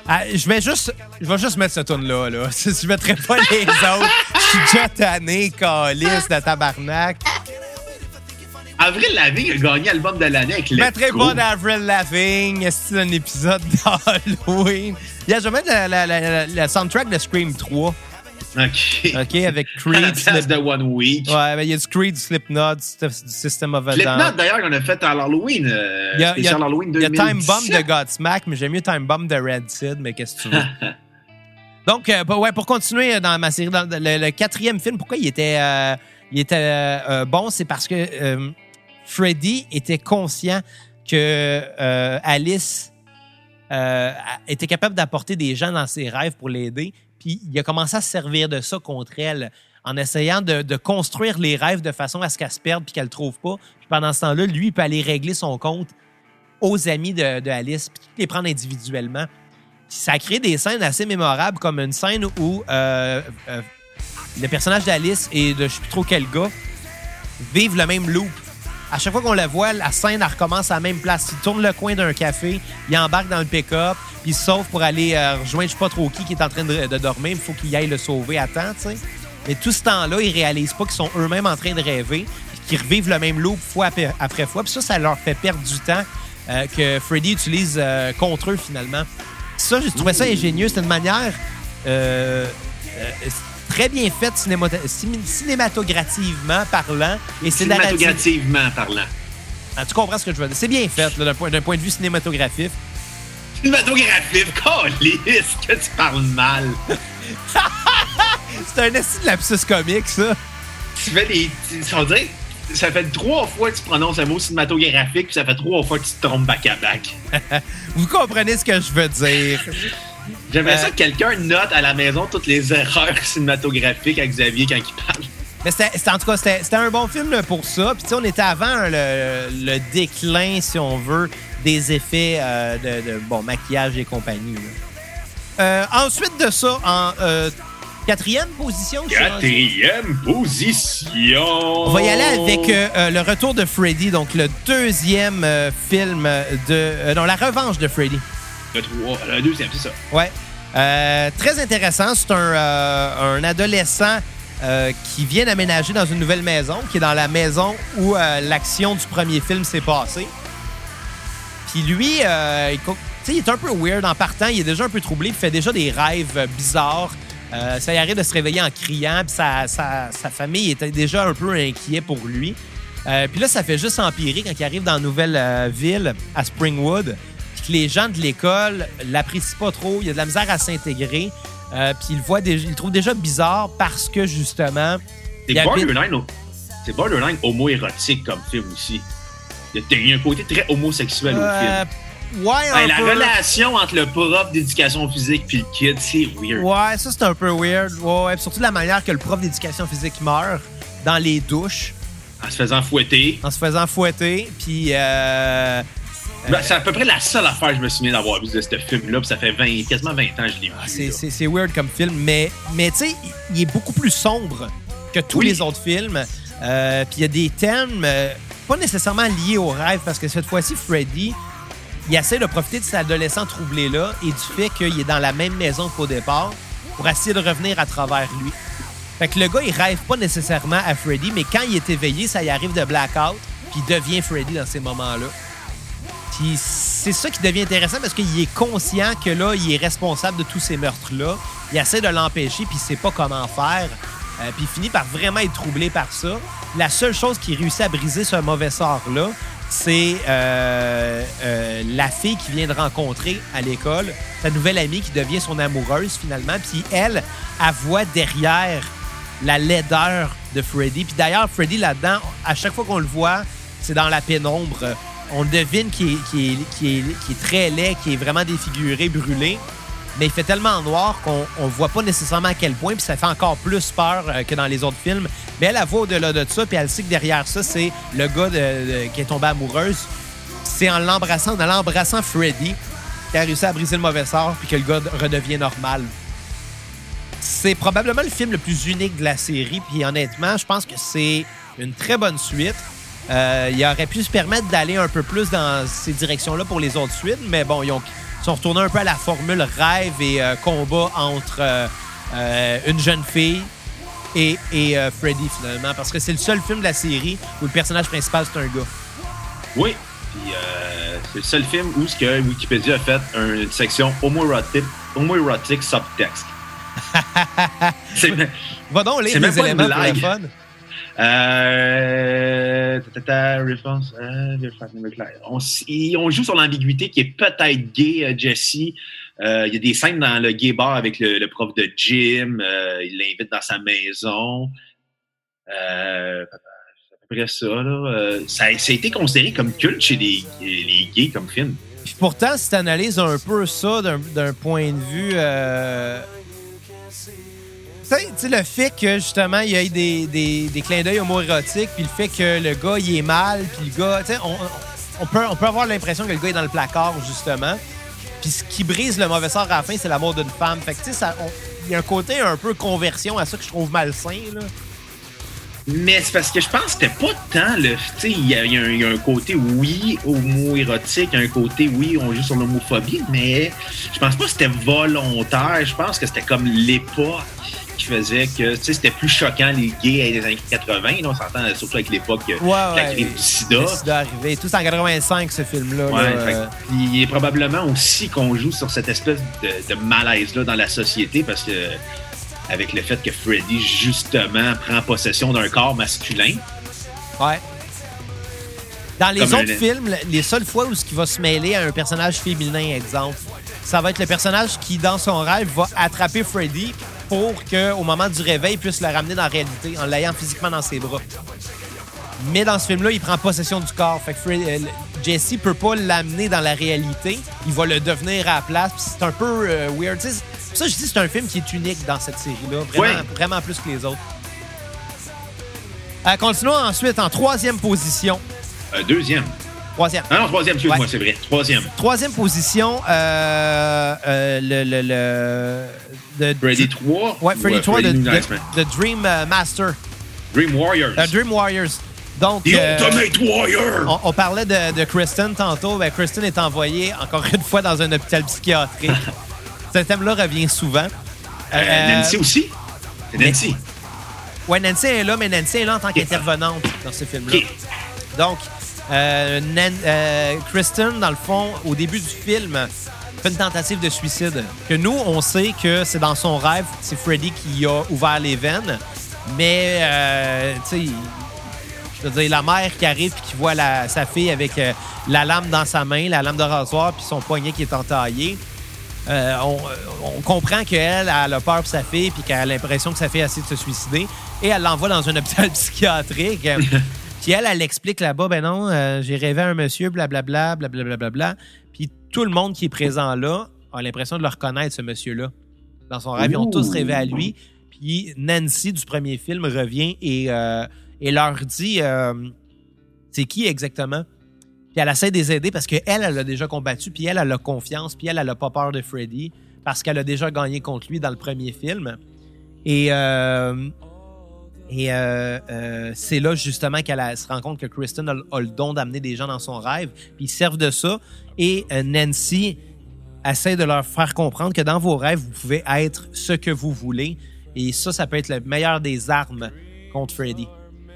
Ah, je vais juste je vais juste mettre ce tune là là. Je mettrai pas les autres. Je suis déjà tanné, calice de tabarnak. Avril Lavigne a gagné album de l'année avec mettrai Go. pas d'Avril Lavigne, c'est un épisode d'Halloween? Yeah, je vais mettre la, la- la- la soundtrack de Scream 3, OK. OK, avec Creed, Slip... de One Week. Ouais, ben, il y a du Creed, du Slipknot, du System of a Slipknot, d'ailleurs, qu'on a fait à l'Halloween. Euh, Il y a, il y a- spécial Halloween il y a 2017. Time Bomb de Godsmack, mais j'aime mieux Time Bomb de Red Sid, mais qu'est-ce que tu veux? Donc, euh, ouais, pour continuer dans ma série, dans le, le quatrième film, pourquoi il était, euh, il était euh, euh, bon, c'est parce que euh, Freddy était conscient que euh, Alice euh, était capable d'apporter des gens dans ses rêves pour l'aider, puis il a commencé à se servir de ça contre elle en essayant de, construire les rêves de façon à ce qu'elle se perde puis qu'elle le trouve pas. Puis pendant ce temps-là, lui, il peut aller régler son compte aux amis de, de Alice, puis les prendre individuellement. Puis ça a créé des scènes assez mémorables, comme une scène où euh, le personnage d'Alice et de je sais plus trop quel gars vivent le même loop. À chaque fois qu'on la voit, la scène, elle recommence à la même place. Il tourne le coin d'un café, il embarque dans le pick-up, puis il se sauve pour aller euh, rejoindre je sais pas trop qui qui est en train de, de dormir. Il faut qu'il aille le sauver à temps, tu sais. Mais tout ce temps-là, ils réalisent pas qu'ils sont eux-mêmes en train de rêver, qu'ils revivent le même loop fois après, fois. Puis ça, ça leur fait perdre du temps euh, que Freddy utilise euh, contre eux, finalement. Ça, j'ai trouvé ça ingénieux. C'est une manière euh, très bien faite cinémata- cin- cinématographiquement parlant. Et. Cinématographiquement parlant. Ah, tu comprends ce que je veux dire? C'est bien fait d'un point, point de vue cinématographique. Cinématographique, calice, que tu parles mal. C'est un essai de lapsus comique, ça. Tu fais des. tu- On dirait, ça fait trois fois que tu prononces un mot cinématographique, puis ça fait trois fois que tu te trompes back à back. Vous comprenez ce que je veux dire. J'aimerais Euh, ça que quelqu'un note à la maison toutes les erreurs cinématographiques à Xavier quand il parle. Mais c'était, en tout cas, c'était, un bon film là, pour ça. Puis, on était avant le, le déclin, si on veut, des effets euh, de, de, bon, maquillage et compagnie. Euh, ensuite de ça, en euh, quatrième position, Quatrième position. on va y aller avec le retour de Freddy, donc le deuxième film de. non, la revanche de Freddy. Le, deuxième, c'est ça. Ouais. Euh, très intéressant. C'est un, euh, adolescent euh, qui vient d'aménager dans une nouvelle maison, qui est dans la maison où l'action du premier film s'est passée. Puis lui, il, il est un peu weird en partant. Il est déjà un peu troublé. Il fait déjà des rêves bizarres. Ça y arrive de se réveiller en criant. Puis sa, famille était déjà un peu inquiet pour lui. Puis là, ça fait juste empirer quand il arrive dans la nouvelle ville, à Springwood, que les gens de l'école l'apprécient pas trop, il y a de la misère à s'intégrer, euh, puis il le voit déjà, il le trouve déjà bizarre parce que justement, C'est il habite- borderline, borderline homo-érotique comme film aussi. Il y a- un côté très homosexuel au Euh, film. ouais, la peu. relation entre le prof d'éducation physique puis le kid, c'est weird. Ouais, ça c'est un peu weird. Ouais, ouais, surtout la manière que le prof d'éducation physique meurt dans les douches, En se faisant fouetter. en se faisant fouetter, puis euh, Ben, c'est à peu près la seule affaire que je me souviens d'avoir vu de ce film-là, ça fait 20, quasiment 20 ans que je l'ai vu. Ah, c'est- weird comme film, mais, mais tu sais, il- il est beaucoup plus sombre que tous Oui. les autres films. Euh, Puis il y a des thèmes euh, pas nécessairement liés au rêve, parce que cette fois-ci, Freddy, il essaie de profiter de cet adolescent troublé-là et du fait qu'il est dans la même maison qu'au départ pour essayer de revenir à travers lui. Fait que le gars, il rêve pas nécessairement à Freddy, mais quand il est éveillé, ça y arrive de blackout, puis il devient Freddy dans ces moments-là. Puis c'est ça qui devient intéressant parce qu'il est conscient que là, il est responsable de tous ces meurtres-là. Il essaie de l'empêcher, puis il sait pas comment faire. Euh, puis il finit par vraiment être troublé par ça. La seule chose qui réussit à briser ce mauvais sort-là, c'est euh, euh, la fille qu'il vient de rencontrer à l'école, sa nouvelle amie qui devient son amoureuse finalement. Puis elle, elle voit derrière la laideur de Freddy. Puis d'ailleurs, Freddy là-dedans, à chaque fois qu'on le voit, c'est dans la pénombre. On devine qu'il est, très laid, qu'il est vraiment défiguré, brûlé. Mais il fait tellement noir qu'on ne voit pas nécessairement à quel point, puis ça fait encore plus peur euh, que dans les autres films. Mais elle, elle voit au-delà de ça, puis elle sait que derrière ça, c'est le gars qui est tombé amoureuse. C'est en l'embrassant, en l'embrassant Freddy, qu'elle a réussi à briser le mauvais sort, puis que le gars redevient normal. C'est probablement le film le plus unique de la série, puis honnêtement, je pense que c'est une très bonne suite. Euh, il aurait pu se permettre d'aller un peu plus dans ces directions-là pour les autres suites, mais bon, ils, ont- ils sont retournés un peu à la formule rêve et euh, combat entre euh, une jeune fille et, et Freddy, finalement, parce que c'est le seul film de la série où le personnage principal, c'est un gars. Oui. Puis c'est le seul film où ce que Wikipédia a fait une section homoerotic, homoerotic subtext. c'est, Va donc lire les éléments pour le fun. Euh, ta, ta, ta, réponse, euh, on, on joue sur l'ambiguïté qui est peut-être gay, euh, Jesse. Euh, Il y a des scènes dans le gay bar avec le, prof de gym. euh, il l'invite dans sa maison. Euh, c'est à peu près ça. Là. Euh, ça, ça a été considéré comme culte chez les, gays comme film. Puis pourtant, si tu analyses un peu ça d'un point de vue. Sais- le fait que justement, il y ait des, des, des clins d'œil homoérotiques, puis le fait que le gars, il est mal, puis le gars. tu sais, On, on, peut, on peut avoir l'impression que le gars est dans le placard, justement. Puis ce qui brise le mauvais sort à la fin, c'est l'amour d'une femme. Fait que, tu sais, il y a un côté un peu conversion à ça que je trouve malsain, là. Mais c'est parce que je pense que c'était pas tant le. Tu il y a un côté, oui, homo-érotique, un côté, oui, on joue sur l'homophobie, mais je pense pas que c'était volontaire. Je pense que c'était comme l'époque qui faisait que, tu sais, c'était plus choquant les gays des années 80. Là, on s'entend surtout avec l'époque euh, Ouais, de la ouais. crise du sida. Le sida arrivé. Tout en 85, ce film-là. Ouais, euh. il est probablement aussi qu'on joue sur cette espèce de, de malaise-là dans la société parce que avec le fait que Freddy, justement, prend possession d'un corps masculin. Ouais. Dans les Comme autres un- films, les seules fois où ce qui va se mêler à un personnage féminin, exemple, ça va être le personnage qui, dans son rêve, va attraper Freddy pour qu'au moment du réveil, il puisse le ramener dans la réalité en l'ayant physiquement dans ses bras. Mais dans ce film-là, il prend possession du corps. Fait que Fred- euh, Jesse peut pas l'amener dans la réalité. Il va le devenir à la place. C'est un peu euh, weird. Ça, je dis, c'est un film qui est unique dans cette série-là. Vraiment, vraiment plus que les autres. Euh, continuons ensuite en troisième position. Deuxième. Troisième. Ah non, troisième, excuse-moi, Ouais. c'est vrai. Troisième. Troisième position, euh, euh, le, le, le- de- Freddy 3. Ouais, Freddy ou, euh, 3 de, Freddy de- Dream euh, Master, Dream Warriors. euh, Dream Warriors. Donc, The euh, Ultimate Warrior. on, on parlait de, de Kristen tantôt. Ben, Kristen est envoyée encore une fois dans un hôpital psychiatrique. Ce thème-là revient souvent. Euh, Euh, Nancy aussi? Nancy. Ouais, Nancy est là, mais Nancy est là en tant qu'intervenante dans ce film-là. Donc, euh, euh, Kristen, dans le fond, au début du film, fait une tentative de suicide. Que nous, on sait que c'est dans son rêve, c'est Freddy qui a ouvert les veines. Mais, euh, tu sais, Je veux dire, la mère qui arrive et qui voit sa fille avec euh, la lame dans sa main, la lame de rasoir, puis son poignet qui est entaillé. On, on comprend qu'elle elle a peur pour sa fille puis qu'elle a l'impression que sa fille a essayé de se suicider. Et elle l'envoie dans un hôpital psychiatrique. puis elle, elle explique là-bas, ben non, euh, j'ai rêvé à un monsieur, blablabla, blablabla, blablabla. Puis tout le monde qui est présent là a l'impression de le reconnaître, ce monsieur-là. Dans son rêve, ils ont tous rêvé à lui. Puis Nancy du premier film revient et, euh, et leur dit euh, c'est qui exactement? Puis elle essaie de les aider parce qu'elle, elle a déjà combattu, puis elle, elle a confiance, puis elle, elle a pas peur de Freddy parce qu'elle a déjà gagné contre lui dans le premier film. Et, euh, et euh, euh, c'est là justement qu'elle se rend compte que Kristen a, a le don d'amener des gens dans son rêve, puis ils servent de ça. Et euh, Nancy essaie de leur faire comprendre que dans vos rêves, vous pouvez être ce que vous voulez. Et ça, ça peut être la meilleure des armes contre Freddy.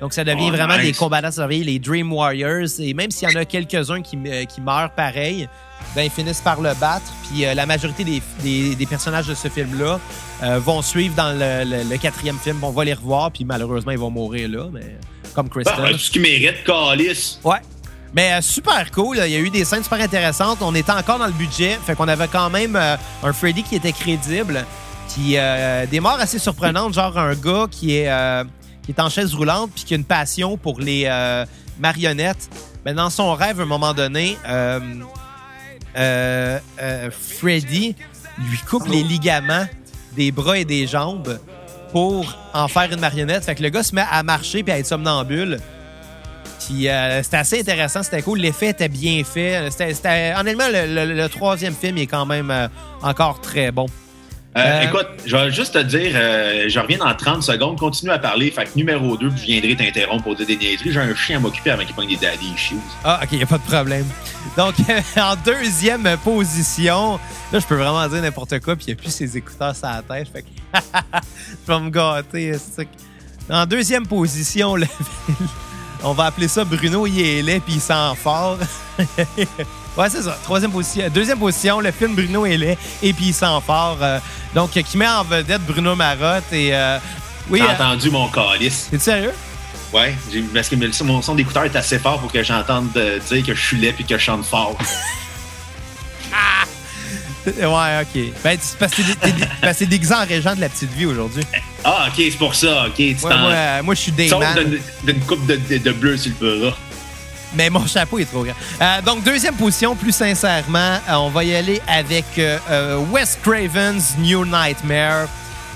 Donc, ça devient Oh, vraiment nice. des combattants, ça devient les Dream Warriors. Et même s'il y en a quelques-uns qui, qui meurent pareil, ben, ils finissent par le battre. Puis la majorité des, des- des personnages de ce film-là euh, vont suivre dans le, le- le quatrième film. On va les revoir, puis malheureusement, ils vont mourir là, mais comme Kristen. Bah, tout ce qui mérite, Calice. Ouais. Mais euh, super cool. là. Il y a eu des scènes super intéressantes. On était encore dans le budget. Fait qu'on avait quand même euh, un Freddy qui était crédible. Puis euh, des morts assez surprenantes, genre un gars qui est, euh, qui est en chaise roulante puis qui a une passion pour les euh, marionnettes. Mais dans son rêve, à un moment donné, euh, euh, euh, Freddy lui coupe les ligaments des bras et des jambes pour en faire une marionnette. Fait que le gars se met à marcher puis à être somnambule. Puis euh, c'était assez intéressant, c'était cool. L'effet était bien fait. C'était, c'était- honnêtement, le, le- le troisième film est quand même euh, encore très bon. Euh, Écoute, je vais juste te dire, je reviens dans 30 secondes, continue à parler. Fait que numéro 2, je viendrai t'interrompre pour dire des niaiseries. J'ai un chien à m'occuper avant qu'il pogne des daddy issues. Ah, ok, y a pas de problème. Donc, en deuxième position, là, je peux vraiment dire n'importe quoi, puis il n'y a plus ses écouteurs sur la tête. Fait que je vais me gâter. En deuxième position, le- on va appeler ça Bruno, il est laid, puis il sent fort. ouais, c'est ça. Troisième position. Deuxième position, le film Bruno est laid, et puis il sent fort. euh, donc, qui met en vedette Bruno Marotte. Et, euh, oui, T'as euh, entendu mon calice? t'es sérieux? Ouais, parce que mon son d'écouteur est assez fort pour que j'entende euh, dire que je suis laid puis que je chante fort. Ouais, ok. Ben, c'est parce que t'es- déguisé en régent de la petite vie aujourd'hui. Ah, ok, c'est pour ça. Ok, tu Ouais, moi, euh, moi, je suis Dayman, d'une- d'une coupe de, de, de bleu sur le bras. mais mon chapeau est trop grand. Euh, donc, deuxième position, plus sincèrement, euh, on va y aller avec euh, Wes Craven's New Nightmare.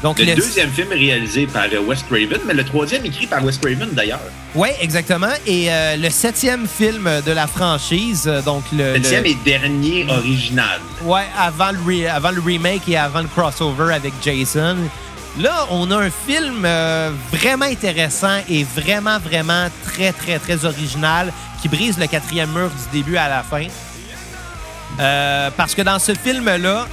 Donc, Le le- deuxième film est réalisé par euh, Wes Craven, mais le troisième écrit par Wes Craven d'ailleurs. Ouais, exactement. Et euh, le septième film de la franchise, euh, donc le... Septième le- et dernier original. Ouais, avant le, re- avant le remake et avant le crossover avec Jason. Là, on a un film euh, vraiment intéressant et vraiment, vraiment très, très, très original qui brise le quatrième mur du début à la fin. Euh, parce que dans ce film-là,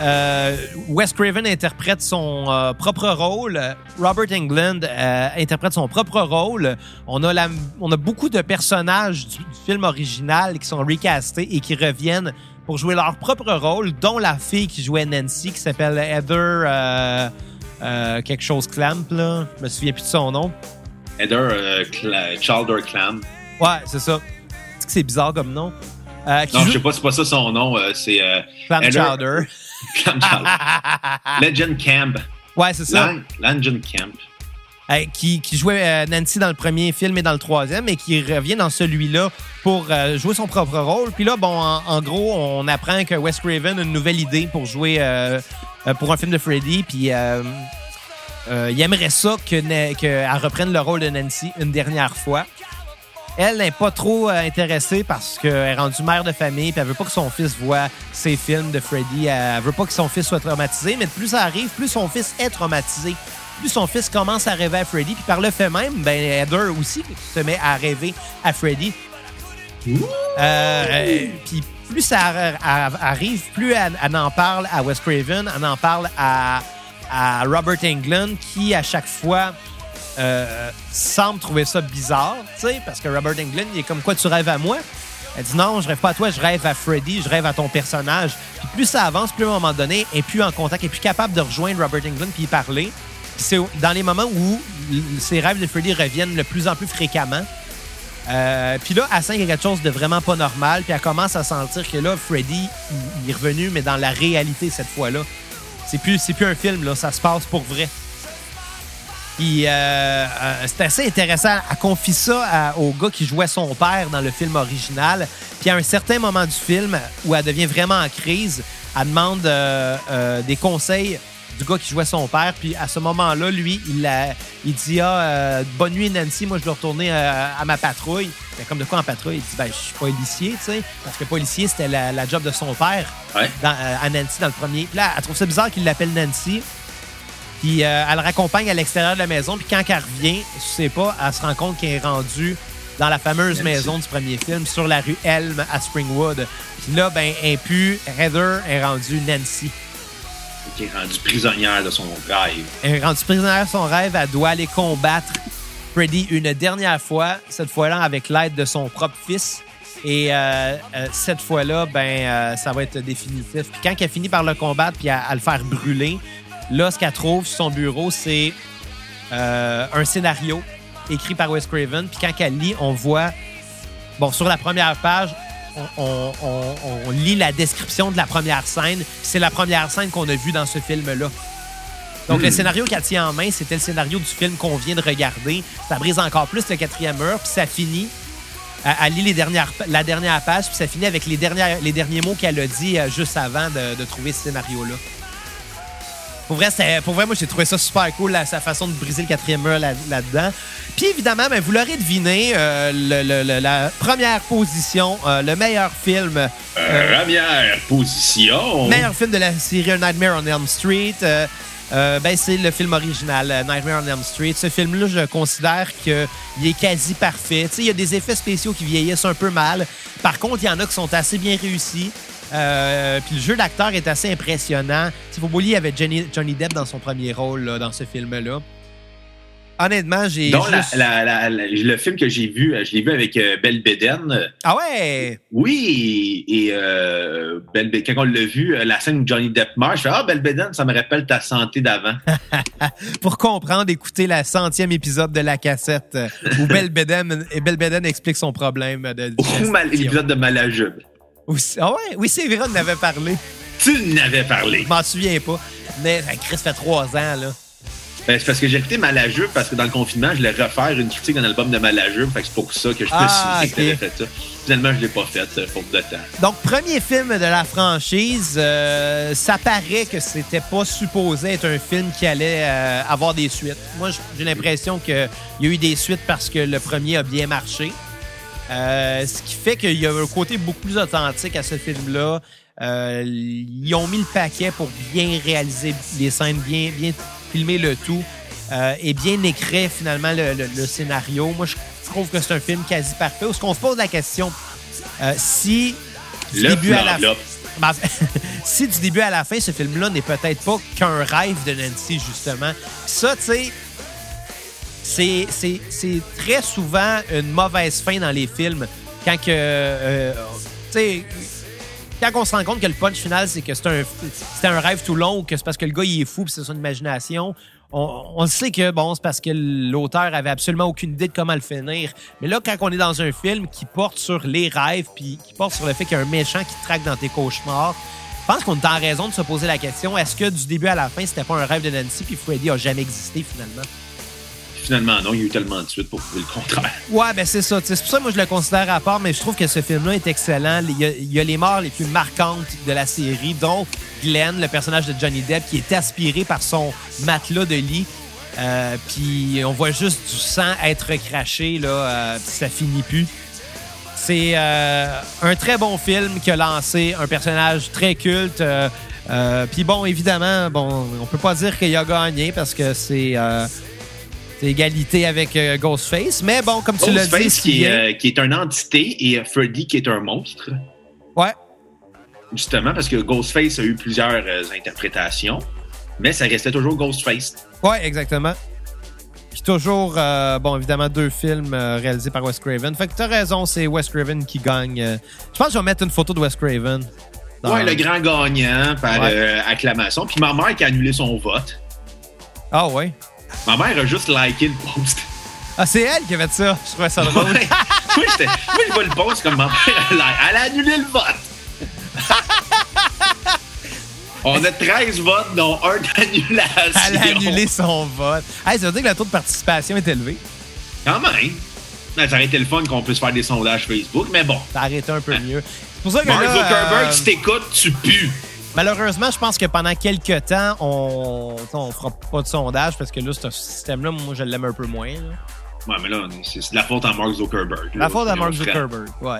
euh, Wes Craven interprète son euh, propre rôle. Robert Englund euh, interprète son propre rôle. On a, la, on a beaucoup de personnages du, du film original qui sont recastés et qui reviennent pour jouer leur propre rôle, dont la fille qui jouait Nancy, qui s'appelle Heather euh, euh, quelque chose Clamp. Là. Je me souviens plus de son nom. Heather euh, Cla- Childer Clam. Ouais, c'est ça. Est-ce que c'est bizarre comme nom? Euh, Non, joue je sais pas, c'est pas ça son nom. euh, c'est euh, Clam Heather- Childer. Legend Camp. ouais, c'est ça. Legend Camp. Euh, qui, qui jouait euh, Nancy dans le premier film et dans le troisième, et qui revient dans celui-là pour euh, jouer son propre rôle. Puis là, bon, en, en gros, on apprend que Wes Craven a une nouvelle idée pour jouer euh, pour un film de Freddy, puis il aimerait ça que qu'elle reprenne le rôle de Nancy une dernière fois. Elle n'est pas trop euh, intéressée parce qu'elle est rendue mère de famille puis elle veut pas que son fils voit ses films de Freddy. Elle veut pas que son fils soit traumatisé, mais plus ça arrive, plus son fils est traumatisé. Plus son fils commence à rêver à Freddy, puis par le fait même, ben Heather aussi se met à rêver à Freddy. Euh, euh, puis plus ça ar- ar- arrive, plus elle, elle en parle à Wes Craven, elle en parle à, à Robert Englund, qui à chaque fois euh, semble trouver ça bizarre, tu sais, parce que Robert Englund, il est comme quoi tu rêves à moi? Elle dit non, je rêve pas à toi, je rêve à Freddy, je rêve à ton personnage. Puis plus ça avance, plus à un moment donné, elle est plus en contact, elle est plus capable de rejoindre Robert Englund puis y parler. C'est dans les moments où ses rêves de Freddy reviennent de plus en plus fréquemment Euh, puis là, à 5, il y a quelque chose de vraiment pas normal. Puis elle commence à sentir que là, Freddy, il, est revenu, mais dans la réalité cette fois-là. C'est plus, plus un film, là. Ça se passe pour vrai. Puis euh, euh, c'est assez intéressant. Elle confie ça à- au gars qui jouait son père dans le film original. Puis à un certain moment du film, où elle devient vraiment en crise, elle demande euh, euh, des conseils du gars qui jouait son père. Puis à ce moment-là, lui, il, la- il dit Ah, bonne nuit, Nancy, moi je dois retourner à ma patrouille. Mais comme de quoi en patrouille? Il dit Ben, je suis policier, tu sais. Parce que policier, c'était la, la job de son père Ouais. dans- à Nancy dans le premier. Puis là, elle trouve ça bizarre qu'il l'appelle Nancy. Puis euh, elle le raccompagne à l'extérieur de la maison. Puis quand elle revient, je sais pas, elle se rend compte qu'elle est rendue dans la fameuse maison du premier film, sur la rue Elm à Springwood. Puis là, ben, elle plus Heather est rendue Nancy. Qui est rendu prisonnière de son rêve. Elle est rendue prisonnière de son rêve. Elle doit aller combattre Freddy une dernière fois, cette fois-là avec l'aide de son propre fils. Et euh, euh, cette fois-là, ben, euh, ça va être définitif. Puis quand elle finit par le combattre puis à, à le faire brûler, là, ce qu'elle trouve sur son bureau, c'est euh, un scénario écrit par Wes Craven. Puis quand elle lit, on voit, bon, sur la première page, on, on- on- on lit la description de la première scène. Puis C'est la première scène qu'on a vue dans ce film-là. Donc, le scénario qu'elle tient en main, c'était le scénario du film qu'on vient de regarder. Ça brise encore plus le quatrième mur, puis ça finit. Elle, lit les dernières, la dernière page, puis ça finit avec les, dernières, les derniers mots qu'elle a dit euh, juste avant de, de trouver ce scénario-là. Pour vrai, pour vrai, moi, j'ai trouvé ça super cool, sa façon de briser le quatrième mur là- là-dedans. Puis évidemment, ben, vous l'aurez deviné, euh, le- le- le- la première position, euh, le meilleur film Euh, Première position. meilleur film de la série Nightmare on Elm Street, euh, ben, c'est le film original, Nightmare on Elm Street. Ce film-là, je considère qu'il est quasi parfait. Il y a des effets spéciaux qui vieillissent un peu mal. Par contre, il y en a qui sont assez bien réussis. Euh, puis le jeu d'acteur est assez impressionnant. Il faut pas oublier, il y avait Johnny, Johnny Depp dans son premier rôle là, dans ce film-là. Honnêtement, j'ai. Donc, la- juste- la- la- la- le film que j'ai vu, je l'ai vu avec euh, Belle Bédène. Ah ouais! Oui, et euh, Belle quand on l'a vu, euh, la scène où Johnny Depp meurt, je fais Ah, Belle Bédène, ça me rappelle ta santé d'avant. Pour comprendre, écoutez la centième épisode de la cassette où Belle Beden, et Belle Beden explique son problème de Ou l'épisode de Malajube. Aussi- Ah ouais? Oui, c'est vrai, on en avait parlé. Tu n'avais parlé. Je m'en souviens pas. Mais ben, Chris fait trois ans, là. Ben, c'est parce que j'ai écouté Malajube, parce que dans le confinement, je voulais refaire une critique d'un album de Malajube, fait que c'est pour ça que je me Ah, suis dit que ok. t'avais fait ça. Finalement, je l'ai pas fait, euh, faute de temps. Donc, premier film de la franchise, euh, ça paraît que c'était pas supposé être un film qui allait euh, avoir des suites. Moi, j'ai l'impression qu'il y a eu des suites parce que le premier a bien marché. Euh, ce qui fait qu'il y a un côté beaucoup plus authentique à ce film-là. Euh, ils ont mis le paquet pour bien réaliser les scènes, bien, bien filmer le tout euh, et bien écrire finalement le, le- le scénario. Moi, je trouve que c'est un film quasi parfait. Où ce qu'on se pose la question, euh, si du Le début à la ben, si du début à la fin, ce film-là n'est peut-être pas qu'un rêve de Nancy, justement. Ça, tu sais, c'est- très souvent une mauvaise fin dans les films. Quand que. euh. Quand on se rend compte que le punch final, c'est que c'est un, rêve tout long que c'est parce que le gars, il est fou puis c'est son imagination, on, on sait que, bon, c'est parce que l'auteur avait absolument aucune idée de comment le finir. Mais là, quand on est dans un film qui porte sur les rêves puis qui porte sur le fait qu'il y a un méchant qui te traque dans tes cauchemars, je pense qu'on est en raison de se poser la question est-ce que du début à la fin, c'était pas un rêve de Nancy puis Freddy a jamais existé finalement? Finalement, non, il y a eu tellement de suite pour prouver le contraire. Ouais, ben c'est ça. C'est pour ça que moi je le considère à part, mais je trouve que ce film-là est excellent. Il y, a, les morts les plus marquantes de la série, dont Glenn, le personnage de Johnny Depp, qui est aspiré par son matelas de lit. Euh, puis on voit juste du sang être craché, là, euh, ça finit plus. C'est euh, un très bon film qui a lancé un personnage très culte. euh, puis bon, évidemment, bon, on peut pas dire qu'il a gagné parce que c'est c'est égalité avec euh, Ghostface. Mais bon, comme tu l'as dit, Ghostface qui, est, euh, qui est une entité et euh, Freddy qui est un monstre. ouais, Justement, parce que Ghostface a eu plusieurs interprétations, mais ça restait toujours Ghostface. ouais, exactement. Puis toujours, euh, bon, évidemment, deux films euh, réalisés par Wes Craven. Fait que t'as raison, c'est Wes Craven qui gagne. euh. Je pense que je vais mettre une photo de Wes Craven. dans- Ouais, le grand gagnant par Ouais. acclamation. Puis ma mère qui a annulé son vote. Ah ouais? Ma mère a juste liké le post. Ah, c'est elle qui a fait ça. Je trouvais ça drôle. Ouais. moi, j'étais- moi, je vois le post comme mon père a l'air. Elle a annulé le vote. On a 13 votes, dont un d'annulation. Elle a annulé son vote. Hey, ça veut dire que le taux de participation est élevé. Quand même. Ben, Ça aurait été le fun qu'on puisse faire des sondages Facebook, mais bon. Ça a arrêté un peu mieux. C'est pour ça que Mark Zuckerberg, euh, si t'écoutes, tu pues. Malheureusement, je pense que pendant quelques temps, on fera pas de sondage parce que là, ce système-là, moi, je l'aime un peu moins. là. Ouais, mais là, c'est de la faute à Mark Zuckerberg. La faute à Mark. Zuckerberg, ouais.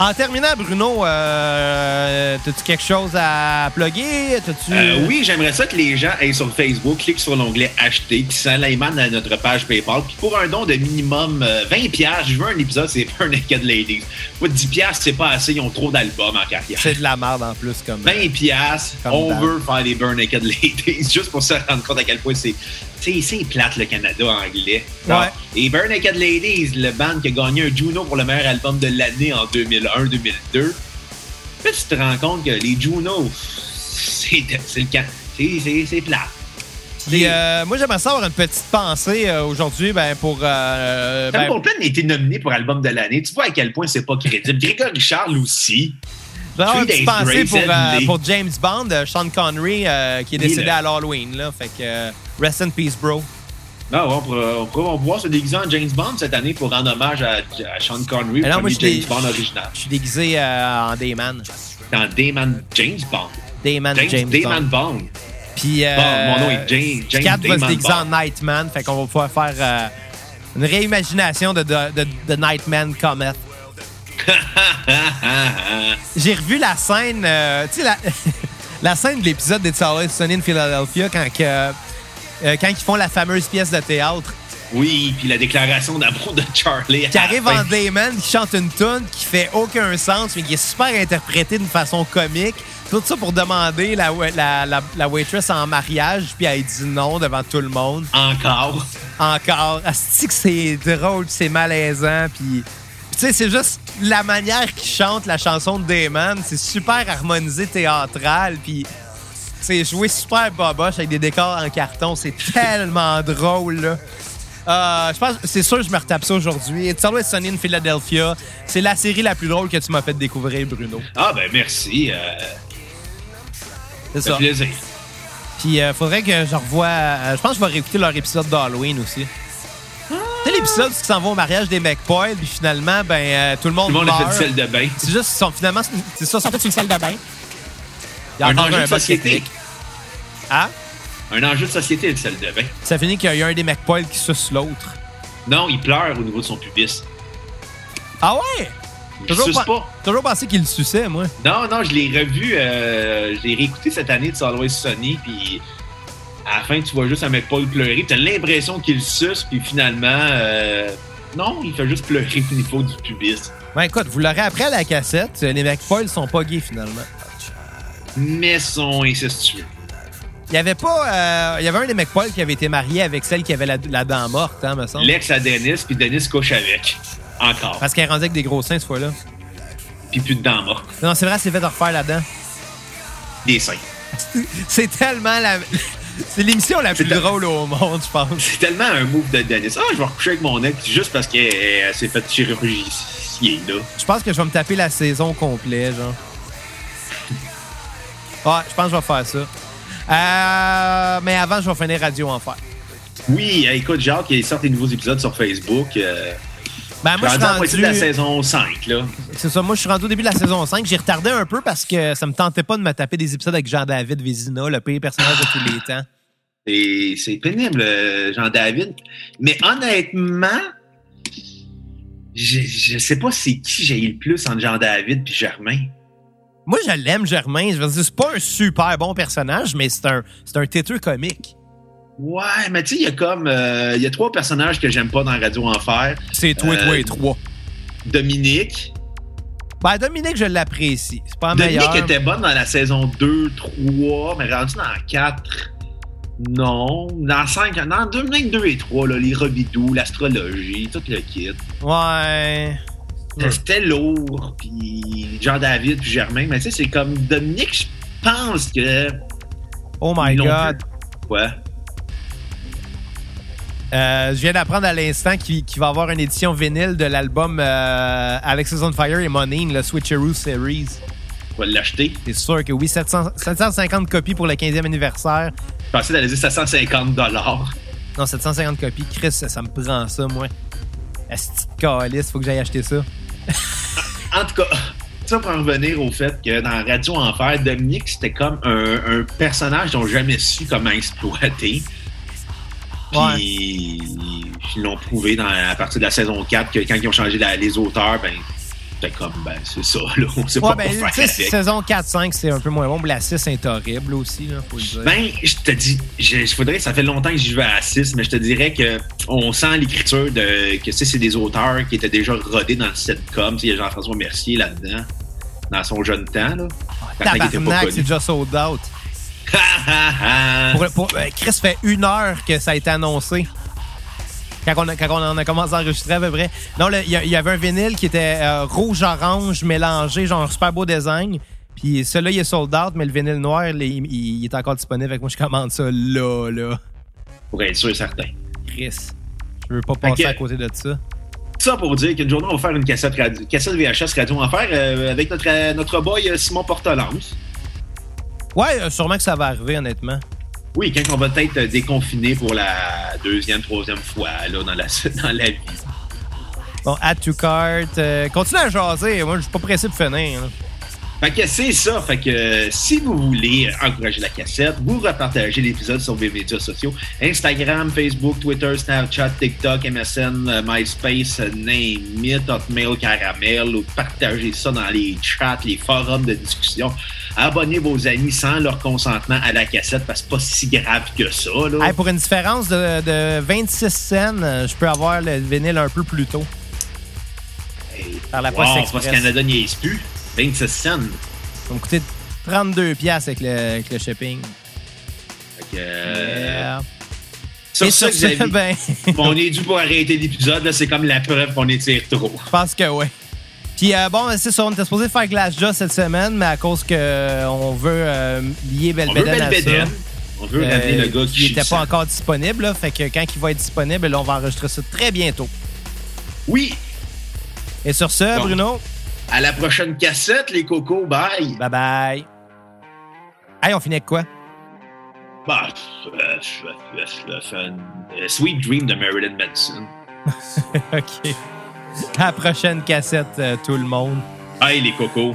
En terminant, Bruno, euh, as-tu quelque chose à plugger? Euh, oui, j'aimerais ça que les gens aillent sur Facebook, cliquent sur l'onglet Acheter, puis s'enlèvent à notre page PayPal. Puis pour un don de minimum euh, 20$, piastres, je veux un épisode, c'est pas un Naked Ladies. Moi, 10$, piastres, c'est pas assez, ils ont trop d'albums en carrière. C'est de la merde en plus. comme. 20$, piastres, Comme on veut faire des Burn Naked Ladies, juste pour se rendre compte à quel point c'est. C'est plate le Canada anglais. Ouais. Et Burn Naked Ladies, le band qui a gagné un Juno pour le meilleur album de l'année en 2001-2002. Là, tu te rends compte que les Junos, c'est le cas. C'est-. Puis, euh, moi, j'aimerais savoir une petite pensée euh, aujourd'hui ben, pour. Euh, ben, a été nominé pour album de l'année. Tu vois à quel point c'est pas crédible. Grégory Charles aussi. une petite pensée pour, euh, pour James Bond, Sean Connery, qui est décédé à l'Halloween. Là, fait que rest in peace, bro. Non, on pourra, on voir se déguiser en James Bond cette année pour rendre hommage à, à Sean Connery, moi, James Bond original. Je suis déguisé euh, en Dayman. Dans Damon James Bond. Dayman James, James, Damon Bond. Bond. Puis, euh, Bon, mon nom est James- James Kat va se déguiser en. Nightman. Fait qu'on va pouvoir faire euh, une réimagination de, de, de, de Nightman Comet. J'ai revu la scène, euh, tu sais, la, la scène de l'épisode d'It's Always Sunny in Philadelphia quand, que, euh, quand ils font la fameuse pièce de théâtre. oui, puis la déclaration d'amour de Charlie. Qui arrive en Damon, qui chante une tune qui fait aucun sens, mais qui est super interprétée d'une façon comique. Tout ça pour demander la, la, la, la waitress en mariage, puis elle dit non devant tout le monde. Encore. Encore. Asti que c'est drôle, c'est malaisant, puis... Tu sais, c'est juste la manière qu'il chante la chanson de Damon. C'est super harmonisé théâtral, puis c'est joué super boboche avec des décors en carton. C'est tellement drôle, là. Euh, je pense, c'est sûr que je me retape ça aujourd'hui. It's Always Sunny in Philadelphia. C'est la série la plus drôle que tu m'as fait découvrir, Bruno. Ah, ben merci. Euh, C'est ça ça. plaisir. Puis euh, faudrait que je revoie. euh, je pense que je vais réécouter leur épisode d'Halloween aussi. Tu sais, l'épisode ils s'en vont au mariage des McPoy, puis finalement, ben, tout le monde, Tout le monde a fait du sel de bain. C'est juste, sont finalement, c'est ça, ils sont tous sur le sel de bain. Il y a Un enjeu de société. Hein? Un enjeu de société, le sel de bain. Ça finit qu'il y a un des McPoy qui suce l'autre. Non, il pleure au niveau de son pubis. Ah ouais? Il Toujours, suce pas- toujours pensé qu'il le suçait, moi. Non, non, je l'ai revu, euh, je l'ai réécouté cette année de It's Always Sunny, puis à la fin, tu vois juste un mec Paul pleurer, t'as l'impression qu'il suce, puis finalement, euh, non, il fait juste pleurer au niveau du pubis. Ben écoute, vous l'aurez après à la cassette. Les McPoy sont pas gays finalement. Mais son incestueux. Il y avait pas. euh, il y avait un des McPoy qui avait été marié avec celle qui avait la, la dent morte, hein, me semble. L'ex à Dennis, puis Dennis couche avec. Encore. Parce qu'elle est rendue avec des gros seins cette fois-là. Puis plus de dents mortes. Non, c'est vrai, s'est fait refaire la-dedans. Des seins. C'est tellement la. C'est l'émission la plus C'est ta- drôle au monde, je pense. C'est tellement un move de Dennis. Ah, je vais recoucher avec mon ex juste parce qu'elle elle s'est fait chirurgie là. Je pense que je vais me taper la saison complète, genre. Ouais, je pense que je vais faire ça. Euh, mais avant, je vais finir Radio Enfer. Oui, écoute, j'ai hâte qu'il sorte des nouveaux épisodes sur Facebook. Euh, Ben, moi, je rendu suis moitié de la rendu. saison 5, là. C'est ça, moi, je suis rendu au début de la saison 5. J'ai retardé un peu parce que ça me tentait pas de me taper des épisodes avec Jean-David Vézina, le pire personnage de tous les temps. Et c'est pénible, euh, Jean-David. Mais honnêtement, je, je sais pas c'est qui j'ai eu le plus entre Jean-David puis Germain. Moi, je l'aime, Germain. Je veux dire, c'est pas un super bon personnage, mais c'est un, c'est un têteux comique. Ouais, mais tu sais, il y a comme. euh, Il y a trois personnages que j'aime pas dans Radio Enfer. C'est toi, Euh, toi et trois. Dominique. Ben, Dominique, je l'apprécie. C'est pas Dominique était bonne dans la saison 2, 3, mais rendu dans la 4. Non. Dans 5, dans Dominique 2 et 3, là, les Robidou, l'astrologie, tout le kit. Ouais. Ouais. C'était lourd, puis Jean-David, puis Germain. Mais tu sais, c'est comme Dominique, je pense que. Oh my God. plus. Quoi? Euh, je viens d'apprendre à l'instant qu'il va y avoir une édition vinyle de l'album euh, Alexis on Fire et Monine, le Switcheroo Series. Tu vas l'acheter. C'est sûr que oui, 700 750 copies pour le 15e anniversaire. Je pensais d'aller dire 750 dollars. Non, 750 copies. Chris, ça, ça me prend ça, moi. Asti de calice, faut que j'aille acheter ça. En tout cas, ça pour en revenir au fait que dans Radio Enfer, Dominique, c'était comme un, un personnage dont jamais su comment exploiter. Ouais. Puis ils l'ont prouvé dans, à partir de la saison 4 que quand ils ont changé la- les auteurs, ben c'était comme ben c'est ça, là. On sait Ouais, pas ben, quoi faire avec. saison 4-5, c'est un peu moins bon. mais La 6 est horrible aussi, là, faut le dire. Ben, je te dis, je, je faudrait, ça fait longtemps que j'y vais à 6, mais je te dirais que on sent l'écriture de que c'est des auteurs qui étaient déjà rodés dans le sitcom. Tu sais, Il y a Jean-François Mercier là-dedans, dans son jeune temps. Là. Tabarnak, c'est déjà sold out. Pour, pour- euh, Chris fait une heure que ça a été annoncé. Quand on, a, quand on en a commencé à enregistrer à peu près. Non, il y, avait un vinyle qui était euh, rouge-orange mélangé, genre un super beau design. Puis celui-là, il est sold out, mais le vinyle noir, il, il- il est encore disponible. Que moi, je commande ça là, là. Pour être sûr et certain. Chris. Je veux pas passer à côté de ça. Ça pour dire qu'une journée, on va faire une cassette, radio, cassette VHS Radio Enfer euh, avec notre, euh, notre boy euh, Simon Portelance. Ouais, sûrement que ça va arriver, honnêtement. Oui, quand on va être euh, déconfiné pour la deuxième, troisième fois là, dans, la, dans la vie. Bon, add to cart. euh, continue à jaser. Moi, je suis pas pressé de finir. Fait que c'est ça. Fait que euh, si vous voulez encourager la cassette, vous repartagez l'épisode sur vos médias sociaux. Instagram, Facebook, Twitter, Snapchat, TikTok, MSN, euh, MySpace, Name It, Hotmail, Caramel, ou partagez ça dans les chats, les forums de discussion. Abonnez vos amis sans leur consentement à la cassette parce que c'est pas si grave que ça. Là. Hey, pour une différence de, de 26 cents, euh, je peux avoir le vinyle un peu plus tôt. Par la wow, Poste c'est parce que Express. Canada niaise plus. 26 cents. Ça va me coûter 32 pièces avec le, avec le shipping. Fait que, euh, Yeah. sur Et ça, sur ben, on est dû pour arrêter l'épisode. là, C'est comme la preuve qu'on étire trop. je pense que oui. Puis euh, bon, c'est ça, on était supposé faire Glass Jaw cette semaine, mais à cause que euh, veut euh, lier Belbeden à ça. On veut ramener le gars qui n'était pas encore disponible, là, fait que quand il va être disponible, là, on va enregistrer ça très bientôt. Oui, Et sur ce. Bruno, à la prochaine cassette, les cocos. Bye. bye bye. Hey, on finit avec quoi? Bah, euh, euh, Sweet Dream de Marilyn Manson. OK. À la prochaine cassette, euh, tout le monde. Bye, les cocos.